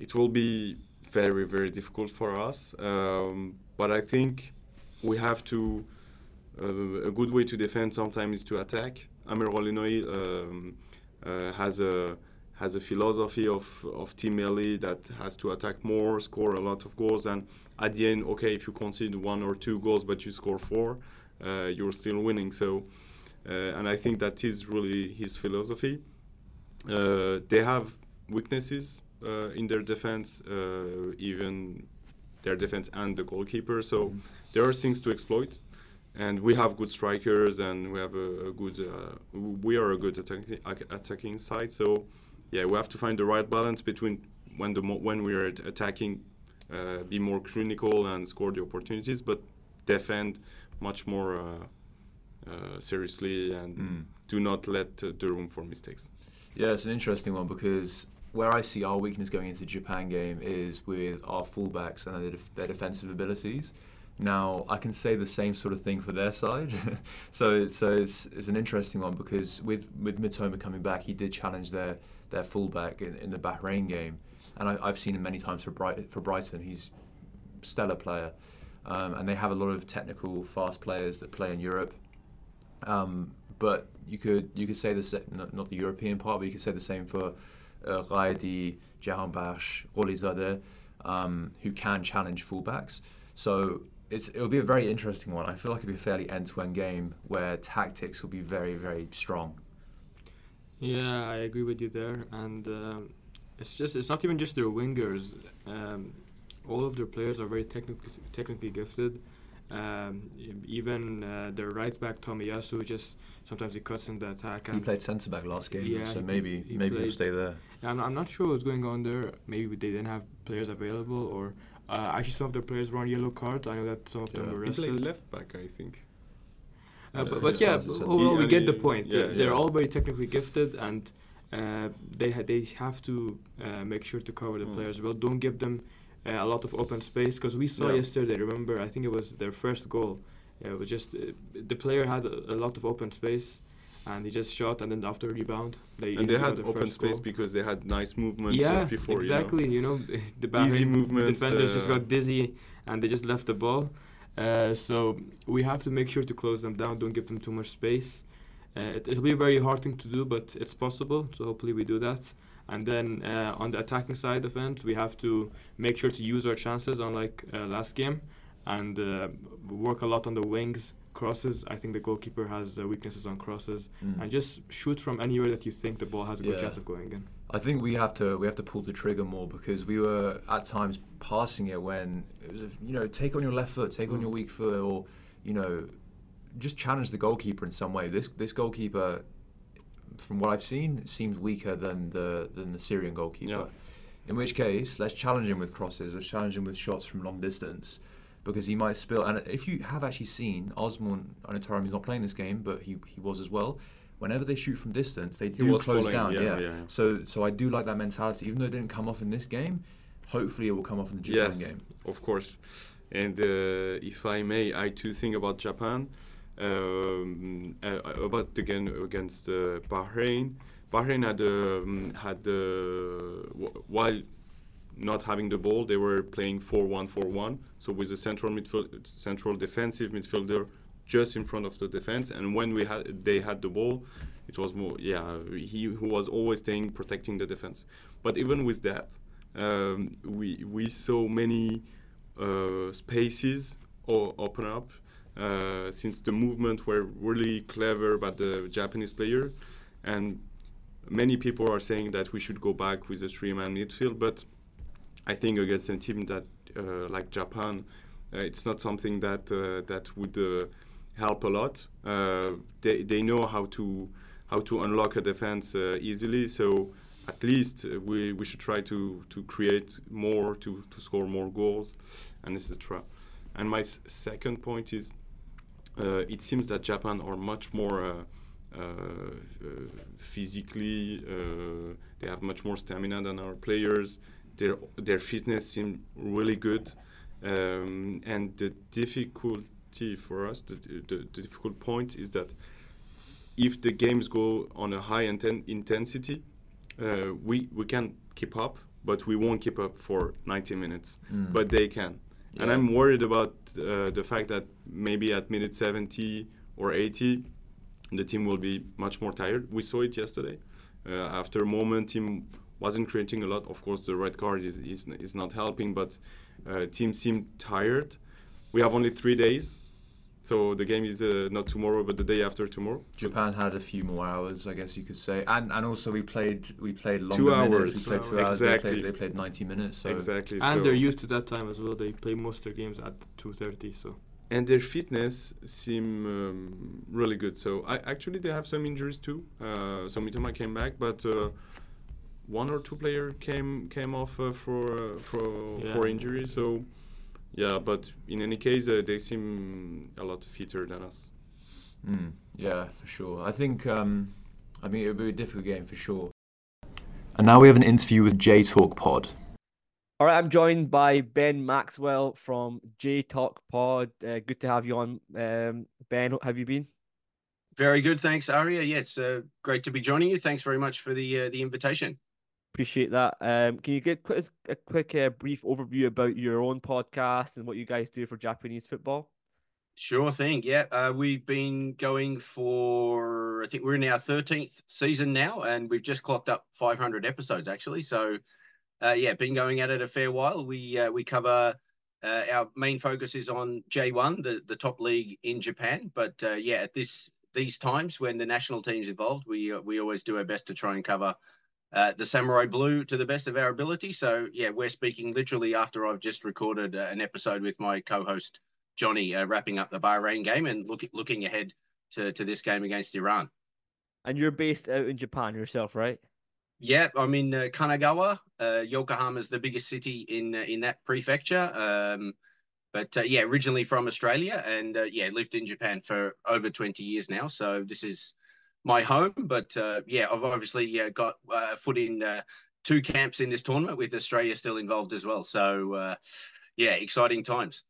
it will be very very difficult for us. Um, but I think we have to. Uh, a good way to defend sometimes is to attack. Amir Ghalenoei um, uh, has a has a philosophy of, of Team Melli that has to attack more, score a lot of goals, and at the end, okay, if you concede one or two goals but you score four, uh, you're still winning. So, uh, and I think that is really his philosophy. Uh, they have weaknesses uh, in their defense, even their defense and the goalkeeper. So there are things to exploit, and we have good strikers, and we have a, a good. Uh, we are a good attacking attacking side. So yeah, we have to find the right balance between when the mo- when we are attacking, uh, be more clinical and score the opportunities, but defend much more uh, uh, seriously and
Mm.
do not let uh, the room for mistakes.
Yeah, it's an interesting one because where I see our weakness going into the Japan game is with our fullbacks and their, def- their defensive abilities. Now, I can say the same sort of thing for their side. *laughs* so so it's, it's an interesting one because with, with Mitoma coming back, he did challenge their, their fullback in, in the Bahrain game. And I, I've seen him many times for, Bright, for Brighton. He's stellar player. Um, and they have a lot of technical, fast players that play in Europe. Um, but you could you could say the not, the European part, but you could say the same for Ghaedi, Jahanbakhsh, Gholizadeh, um, who can challenge fullbacks. So it's it'll be a very interesting one. I feel like it'll be a fairly end-to-end game where tactics will be very very strong.
Yeah, I agree with you there, and um, it's just it's not even just their wingers. Um, all of their players are very technically technically gifted, Um, even uh, their right back Tomiyasu just sometimes he cuts in the attack.
He played centre back last game,
Yeah,
so
he-
maybe
he
maybe he'll stay there.
I'm, I'm not sure what's going on there. Maybe they didn't have players available, or uh, actually some of their players were on yellow cards. I know that some of them were arrested.
He played left back, I think.
Uh,
Yeah,
but, but yeah,
started as a-
overall we
He-
get the point.
yeah,
they're, they're
yeah.
all very technically gifted, and uh, they ha- they have to uh, make sure to cover the
Mm.
players well. Don't give them a lot of open space because we saw
Yeah.
yesterday. Remember, I think it was their first goal. Yeah, it was just uh, the player had a, a lot of open space, and he just shot, and then after rebound, they
And they had
the
open space
goal.
because they had nice movement
yeah,
just before.
exactly. You know, *laughs* the
Easy
Bahrain
movements,
defenders just
uh,
got dizzy and they just left the ball. Uh, so we have to make sure to close them down. Don't give them too much space. Uh, it, it'll be a very hard thing to do, but it's possible. So hopefully we do that. And then uh, on the attacking side of it, we have to make sure to use our chances, unlike uh, last game, and uh, work a lot on the wings, crosses. I think the goalkeeper has uh, weaknesses on crosses,
Mm.
and just shoot from anywhere that you think the ball has a good
Yeah.
chance of going in.
I think we have to we have to pull the trigger more because we were at times passing it when it was a, you know take on your left foot, take on your weak foot, or you know just challenge the goalkeeper in some way. This this goalkeeper, from what I've seen, seems weaker than the than the Syrian goalkeeper.
Yeah.
In which case, let's challenge him with crosses. Let's challenge him with shots from long distance, because he might spill. And if you have actually seen Azmoun, I know Taremi is not playing this game, but he, he was as well. Whenever they shoot from distance, they do close
following,
down.
yeah,
Yeah,
yeah, yeah.
So so I do like that mentality. Even though it didn't come off in this game, hopefully it will come off in the Japan
yes,
game.
of course. And uh, if I may, I too think about Japan, um, uh, about game against uh, Bahrain. Bahrain had um, had uh, while not having the ball, they were playing 4-1-4-1. So with a central midfield, central defensive midfielder just in front of the defense. And when we had they had the ball, it was more yeah he who was always staying protecting the defense. But even with that, um, we we saw many uh, spaces o- open up uh, since the movement were really clever by the Japanese player, and many people are saying that we should go back with a three-man midfield, but I think against a team that uh, like Japan, uh, it's not something that uh, that would uh, help a lot. They they know how to how to unlock a defense easily. So at least we, we should try to to create more to to score more goals, and etc. And my s- second point is, it seems that Japan are much more. Uh, uh, uh, physically, uh, they have much more stamina than our players. Their their fitness seems really good, um, and the difficulty for us, the, the, the difficult point is that if the games go on a high inten- intensity, uh, we we can keep up, but we won't keep up for 90 minutes.
Mm.
But they can, and I'm worried about uh, the fact that maybe at minute 70 or 80, the team will be much more tired. We saw it yesterday. Uh, after a moment, team wasn't creating a lot. Of course, the red card is is, is not helping, but uh, team seemed tired. We have only three days, so the game is uh, not tomorrow, but the day after tomorrow.
Japan had a few more hours, I guess you could say, and and also we played we played longer
Two
minutes.
hours.
We played
Two
two hours. They
Exactly.
played, they played 90 minutes. So
exactly.
And
so-
they're used to that time as well. They play most of their games at 2:30. So
and their fitness seem um, really good. So I actually they have some injuries too. Uh, so Mitoma came back, but uh, one or two player came came off uh, for uh, for
Yeah.
for injury. So yeah, but in any case, uh, they seem a lot fitter than us.
Mm, yeah, for sure. I think um, I mean it would be a difficult game for sure. And now we have an interview with J Talk Pod.
All right, I'm joined by Ben Maxwell from J Talk Pod. Uh, good to have you on, um, Ben. Have you been?
Very good, thanks, Arya. Yeah, it's uh, great to be joining you. Thanks very much for the uh, the invitation.
Appreciate that. Um, can you give a quick, uh, brief overview about your own podcast and what you guys do for Japanese football?
Sure thing. Yeah, uh, we've been going for I think we're in our thirteenth season now, and we've just clocked up 500 episodes actually. So, uh, yeah, been going at it a fair while. We uh, we cover. Uh, our main focus is on J1, the, the top league in Japan. But uh, yeah, at this these times when the national team's involved, we uh, we always do our best to try and cover uh, the Samurai Blue to the best of our ability. So yeah, we're speaking literally after I've just recorded uh, an episode with my co-host Johnny uh, wrapping up the Bahrain game and look, looking ahead to, to this game against Iran.
And you're based out in Japan yourself, right?
Yeah, I'm in uh, Kanagawa. Uh, Yokohama is the biggest city in uh, in that prefecture. Um, but uh, yeah, originally from Australia, and uh, yeah, lived in Japan for over 20 years now. So this is my home. But uh, yeah, I've obviously uh, got uh, foot in uh, two camps in this tournament with Australia still involved as well. So uh, yeah, exciting times.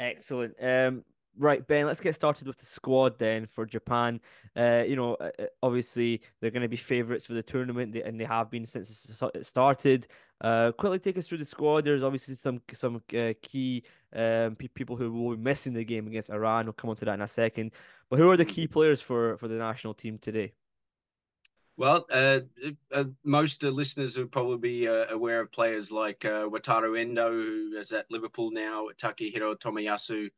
Excellent. Um, right, Ben, let's get started with the squad then for Japan. Uh, you know, uh, uh, obviously they're going to be favourites for the tournament, and they have been since it started. Uh, quickly take us through the squad. There's obviously some some uh, key um, people who will be missing the game against Iran. We'll come on to that in a second. But who are the key players for for the national team today?
Well, uh, uh, most uh, listeners will probably be uh, aware of players like Wataru Endo, who is at Liverpool now, Takehiro Tomiyasu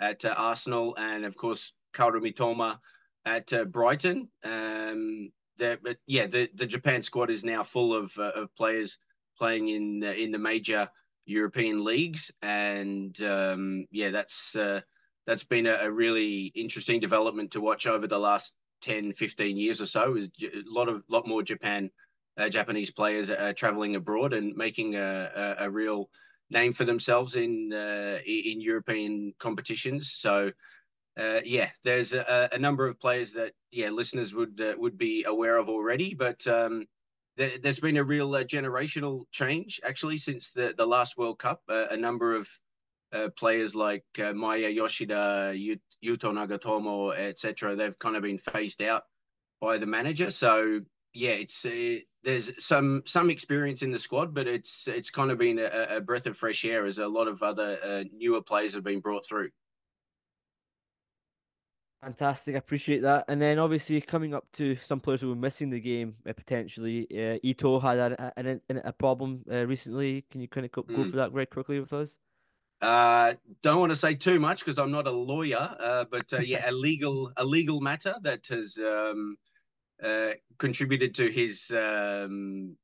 at uh, Arsenal, and of course Kaoru Mitoma at Brighton. Um, but yeah, the, the Japan squad is now full of, of players playing in in the major European leagues, and um, yeah, that's that's been a, a, really interesting development to watch over the last 10, 15 years or so. Is a lot of lot more Japan uh, Japanese players traveling abroad and making a, a, a real name for themselves in uh, in European competitions. So. Uh, yeah, there's a, a, number of players that yeah listeners would uh, would be aware of already, but um, there, has been a real uh, generational change actually since the the last World Cup. a number of uh, players like uh, Maya Yoshida, Yuto Nagatomo, etc. They've kind of been phased out by the manager. So yeah, it's uh, there's some some experience in the squad, but it's it's kind of been a, a breath of fresh air as a lot of other uh, newer players have been brought through.
Fantastic, I appreciate that. And then obviously coming up to some players who were missing the game uh, potentially. Uh, Ito had a, a, a problem uh, recently. Can you kind of go, mm. go through that very quickly with us?
Uh, don't want to say too much because I'm not a lawyer, uh, but uh, yeah, *laughs* a legal a legal matter that has um, uh, contributed to his um,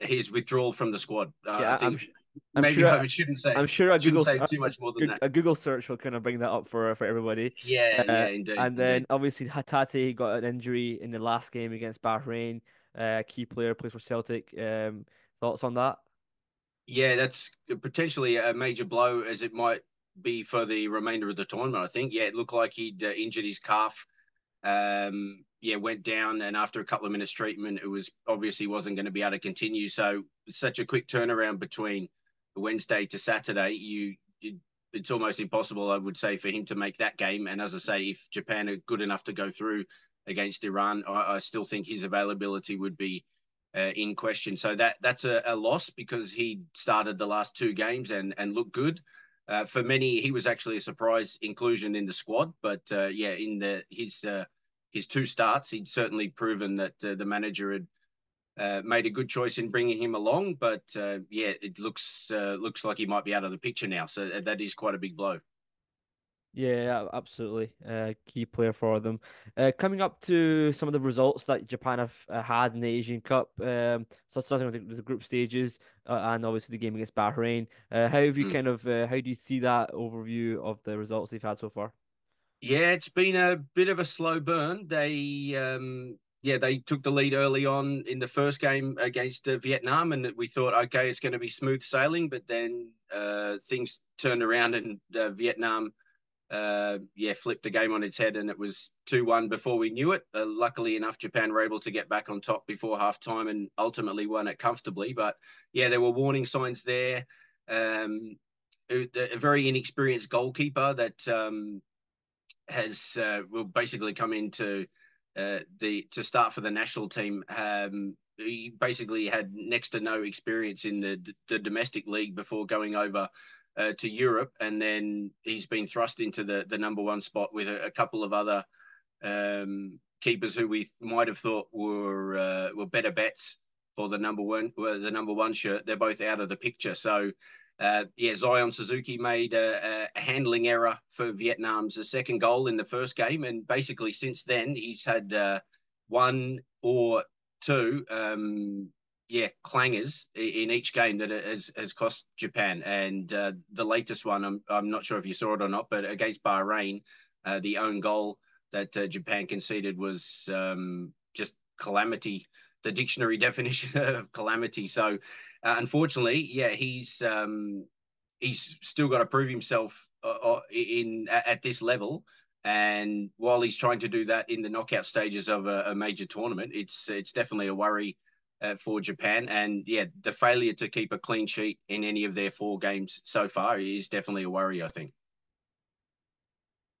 his withdrawal from the squad. Uh, yeah, I think I'm, I'm maybe sure, I *laughs* shouldn't say.
I'm sure a Google
say too much more than that.
A Google search will kind of bring that up for for everybody.
Yeah, uh, yeah, indeed.
And then
indeed.
obviously Hatate got an injury in the last game against Bahrain. Uh, key player plays for Celtic. Um, thoughts on that?
yeah, that's potentially a major blow as it might be for the remainder of the tournament. I think. Yeah, it looked like he'd uh, injured his calf. Um, yeah, went down, and after a couple of minutes treatment, it was obviously wasn't going to be able to continue. So such a quick turnaround between Wednesday to Saturday, you it, it's almost impossible, I would say, for him to make that game. And as I say, if Japan are good enough to go through against Iran, I, I still think his availability would be uh, in question. So that that's a, a, loss because he started the last two games and and looked good. Uh, for many, he was actually a surprise inclusion in the squad. But uh, yeah, in the his uh, his two starts, he'd certainly proven that uh, the manager had uh, made a good choice in bringing him along. But yeah, it looks looks like he might be out of the picture now. So that is quite a big blow.
Yeah, absolutely. Uh, key player for them. Uh, coming up to some of the results that Japan have uh, had in the Asian Cup. Um, so starting with the, the group stages uh, and obviously the game against Bahrain. Uh, how have you mm. kind of uh, how do you see that overview of the results they've had so far?
Yeah, it's been a bit of a slow burn. They um, yeah, they took the lead early on in the first game against uh, Vietnam, and we thought, okay, it's going to be smooth sailing. But then uh, things turned around, and uh, Vietnam uh, yeah, flipped the game on its head and it was 2 1 before we knew it. Uh, luckily enough, Japan were able to get back on top before half time and ultimately won it comfortably. But yeah, there were warning signs there. Um, a, a, very inexperienced goalkeeper that um, has uh, will basically come into uh, the to start for the national team. Um, he basically had next to no experience in the the domestic league before going over uh, to Europe, and then he's been thrust into the the number one spot with a, a couple of other um, keepers who we might have thought were uh, were better bets for the number one the number one shirt. They're both out of the picture. So. Uh, yeah, Zion Suzuki made a, a, handling error for Vietnam's second goal in the first game, and basically since then he's had uh, one or two um, yeah clangers in each game that has has cost Japan. And uh, the latest one, I'm I'm not sure if you saw it or not, but against Bahrain, uh, the own goal that uh, Japan conceded was um, just calamity. The dictionary *laughs* definition of calamity. So, uh, unfortunately, yeah, he's um, he's still got to prove himself uh, in at this level. And while he's trying to do that in the knockout stages of a, a major tournament, it's it's definitely a worry uh, for Japan. And yeah, the failure to keep a clean sheet in any of their four games so far is definitely a worry. I think.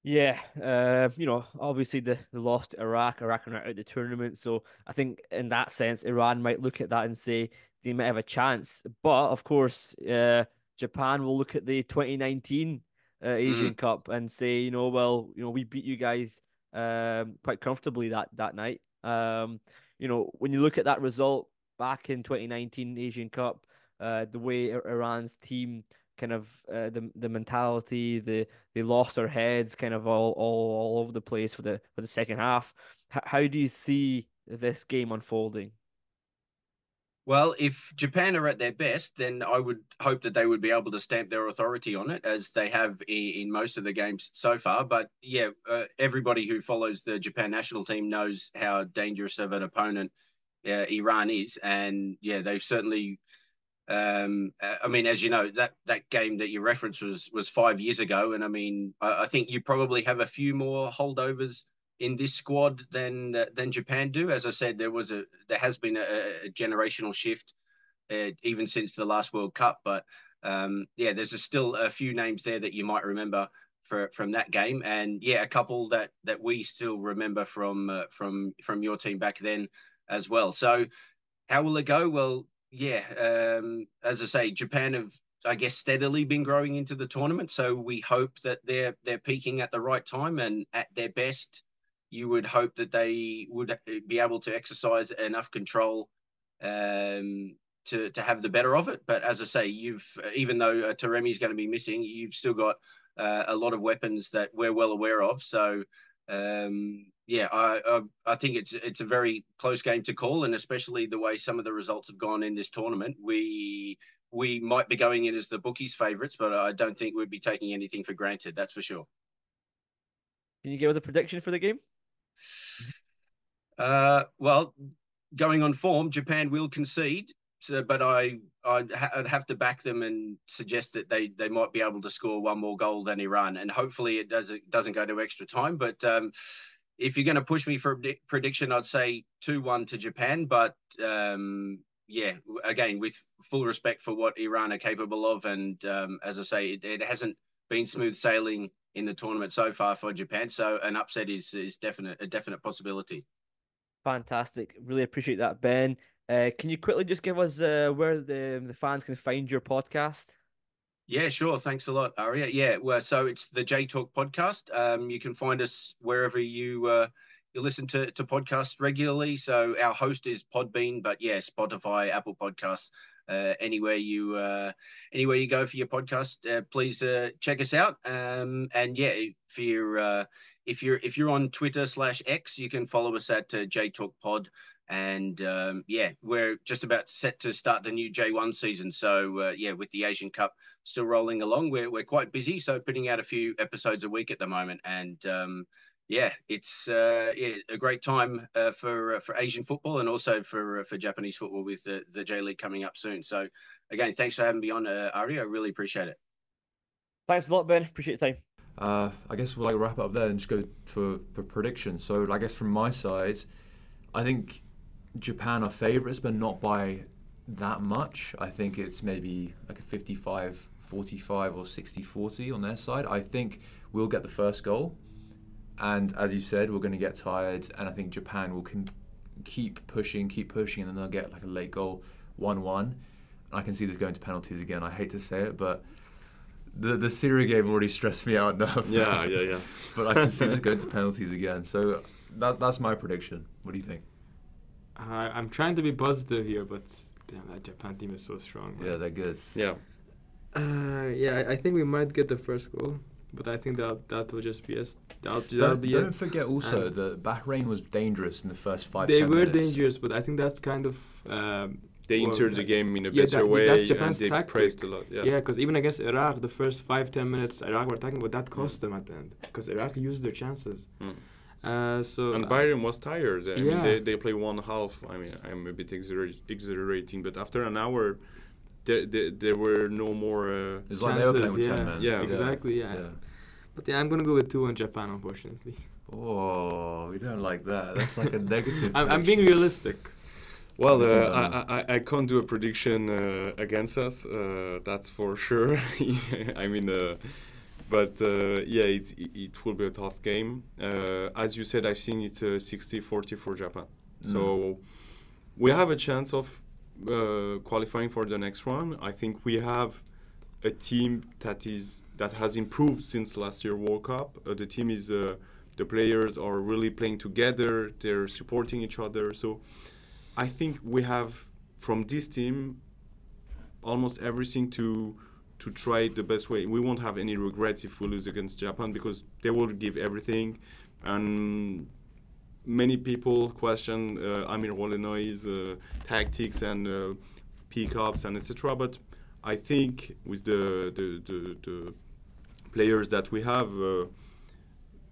Yeah, uh, you know, obviously the, the lost to Iraq, Iraq are out the tournament, so I think in that sense, Iran might look at that and say they might have a chance. But of course, uh, Japan will look at the 2019 uh, Asian mm. Cup and say, you know, well, you know, we beat you guys um, quite comfortably that that night. Um, you know, when you look at that result back in 2019 Asian Cup, uh, the way Iran's team kind of uh, the the mentality, the they lost their heads, kind of all, all all over the place for the for the second half. H- how do you see this game unfolding?
Well, if Japan are at their best, then I would hope that they would be able to stamp their authority on it, as they have in, in most of the games so far. But yeah, uh, everybody who follows the Japan national team knows how dangerous of an opponent uh, Iran is, and yeah, they've certainly. Um, I mean, as you know, that that game that you referenced was was five years ago, and I mean, I, I think you probably have a few more holdovers in this squad than uh, than Japan do. As I said, there was a there has been a, a generational shift uh, even since the last World Cup. But um, yeah, there's a still a few names there that you might remember for, from that game, and yeah, a couple that that we still remember from uh, from from your team back then as well. So how will it go? Well, yeah, um, as I say, Japan have I guess steadily been growing into the tournament. So we hope that they're they're peaking at the right time and at their best you would hope that they would be able to exercise enough control um, to to have the better of it. But as I say, you've even though uh, Taremi is going to be missing, you've still got uh, a lot of weapons that we're well aware of. So um, yeah, I, I, I think it's it's a very close game to call, and especially the way some of the results have gone in this tournament, we we might be going in as the bookies' favourites, but I don't think we'd be taking anything for granted. That's for sure.
Can you give us a prediction for the game?
Uh, well, going on form, Japan will concede. So, but I I'd, ha- I'd, have to back them and suggest that they they might be able to score one more goal than Iran, and hopefully it doesn't doesn't go to extra time. But um, if you're going to push me for a prediction, I'd say two one to Japan. But um, yeah, again with full respect for what Iran are capable of, and um, as I say, it, it hasn't been smooth sailing in the tournament so far for Japan. So an upset is is definite a definite possibility.
Fantastic. Really appreciate that, Ben. Uh, can you quickly just give us uh, where the the fans can find your podcast?
Yeah, sure. Thanks a lot, Arya. Yeah, well, so it's the J Talk podcast. Um, you can find us wherever you uh, you listen to to podcasts regularly. So our host is Podbean, but yeah, Spotify, Apple Podcasts, uh, anywhere you uh, anywhere you go for your podcast, uh, please uh, check us out. Um, and yeah, if you're uh, if you're if you're on Twitter slash X, you can follow us at uh, J Talk Pod. And um, yeah, we're just about set to start the new J1 season. So yeah, with the Asian Cup still rolling along, we're we're quite busy. So putting out a few episodes a week at the moment, and um, yeah, it's uh, yeah, a great time uh, for uh, for Asian football and also for uh, for Japanese football with the, the J League coming up soon. So again, thanks for having me on, uh, Ari. I really appreciate it.
Thanks a lot, Ben. Appreciate the time.
Uh, I guess we'll like wrap up there and just go for for predictions. So I guess from my side, I think Japan are favourites, but not by that much. I think it's maybe like a 55 45 or 60 40 on their side. I think we'll get the first goal and as you said, we're going to get tired, and I think Japan will can keep pushing, keep pushing, and then they'll get like a late goal, one-one. I can see this going to penalties again. I hate to say it, but the the Syria game already stressed me out enough.
Yeah, yeah, yeah. *laughs*
but I can see this *laughs* going to penalties again. So that that's my prediction. What do you think?
Uh, I'm trying to be positive here, but damn, that Japan team is so strong.
Man. Yeah, they're good.
Yeah.
Uh, yeah, I think we might get the first goal but I think that that will just be a that'll,
that'll
don't, be
don't forget also that Bahrain was dangerous in the first five.
They were
minutes.
dangerous, but I think that's kind of um,
they
Well,
entered the game in a
yeah,
better
that-
way
that's
and they
tactic.
pressed a lot. Yeah.
Yeah, because even against Iraq, the first five ten minutes, Iraq were attacking, but that cost them at the end because Iraq used their chances.
Mm.
Uh, so
And Bahrain was tired. I mean,
Yeah.
they, they play one half. I mean, I'm a bit exagger- exaggerating, but after an hour, there, there, there were no more. Uh,
It's like they were playing with
yeah,
10 men.
Yeah.
exactly. Yeah.
Yeah.
but yeah, I'm gonna go with two on Japan, unfortunately.
Oh, we don't like that. *laughs* That's like a negative.
I'm, I'm being realistic.
Well,
I
uh, I, I, I can't do a prediction uh, against us. Uh, that's for sure. *laughs* I mean, uh, but uh, yeah, it, it, will be a tough game. Uh, as you said, I've seen it's uh, 60-40 for Japan. So we have a chance of uh, qualifying for the next one. I think we have a team that is that has improved since last year World Cup. Uh, the team is uh, the players are really playing together. They're supporting each other. So I think we have from this team almost everything to to try it the best way. We won't have any regrets if we lose against Japan because they will give everything. And many people question uh, Amir Ghalenoei's uh, tactics and uh, pickups and etc. But I think with the the, the, the players that we have, uh,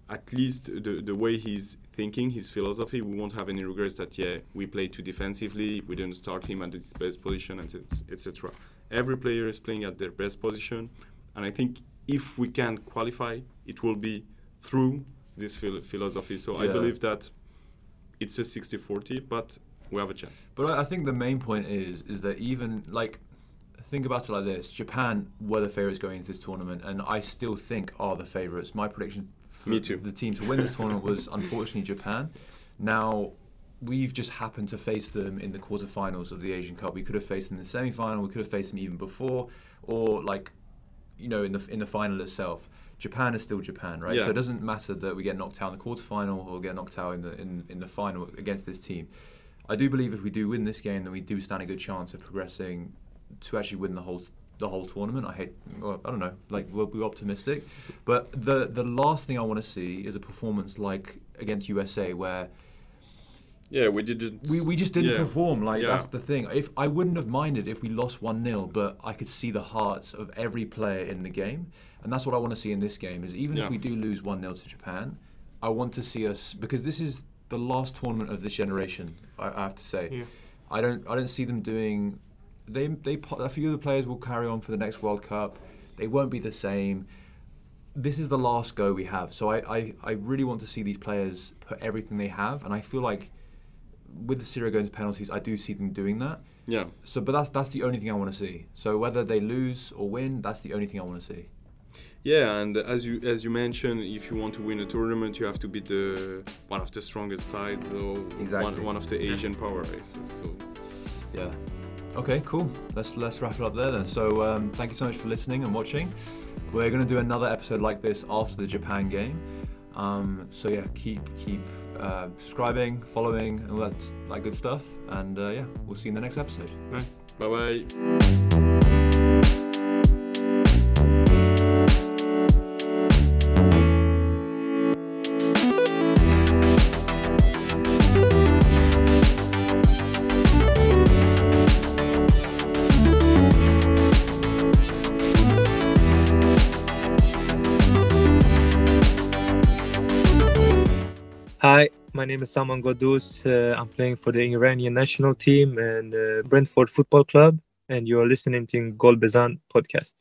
at least the, the way he's thinking, his philosophy, we won't have any regrets that yeah we played too defensively, we didn't start him at his best position, and etc. Every player is playing at their best position, and I think if we can qualify, it will be through this phil- philosophy. So I believe that it's a 60-40, but we have a chance.
But I think the main point is is that even like think about it like this: Japan were the favourites going into this tournament, and I still think are the favourites. My prediction for the team to win this tournament was unfortunately Japan. Now we've just happened to face them in the quarterfinals of the Asian Cup. We could have faced them in the semi-final. We could have faced them even before, or like you know in the in the final itself. Japan is still Japan, right?
Yeah.
So it doesn't matter that we get knocked out in the quarterfinal or get knocked out in the in, in the final against this team. I do believe if we do win this game, then we do stand a good chance of progressing to actually win the whole the whole tournament. I hate, well, I don't know, like we'll be optimistic, but the the last thing I want to see is a performance like against USA where
Yeah, we didn't.
we, we just didn't
yeah.
perform. Like
Yeah.
that's the thing. If I wouldn't have minded if we lost one 0 but I could see the hearts of every player in the game, and that's what I want to see in this game. Is even
Yeah.
if we do lose one 0 to Japan, I want to see us because this is the last tournament of this generation. I, I have to say,
Yeah.
I don't I don't see them doing. They they a few of the players will carry on for the next World Cup. They won't be the same. This is the last go we have, so I, I, I really want to see these players put everything they have, and I feel like with the Syria going to penalties, I do see them doing that.
Yeah.
So, but that's that's the only thing I want to see. So whether they lose or win, that's the only thing I want to see.
Yeah, and as you as you mentioned, if you want to win a tournament, you have to beat the one of the strongest sides, or
Exactly.
one, one of the Asian power races. So
Yeah. Okay, cool. Let's let's wrap it up there then. So um, thank you so much for listening and watching. We're gonna do another episode like this after the Japan game. Um, so yeah, keep keep uh, subscribing, following, and all that that good stuff. And uh, yeah, we'll see you in the next episode.
bye bye.
My name is Saman Ghoddos. Uh, I'm playing for the Iranian national team and uh, Brentford Football Club, and you're listening to GolBezan podcast.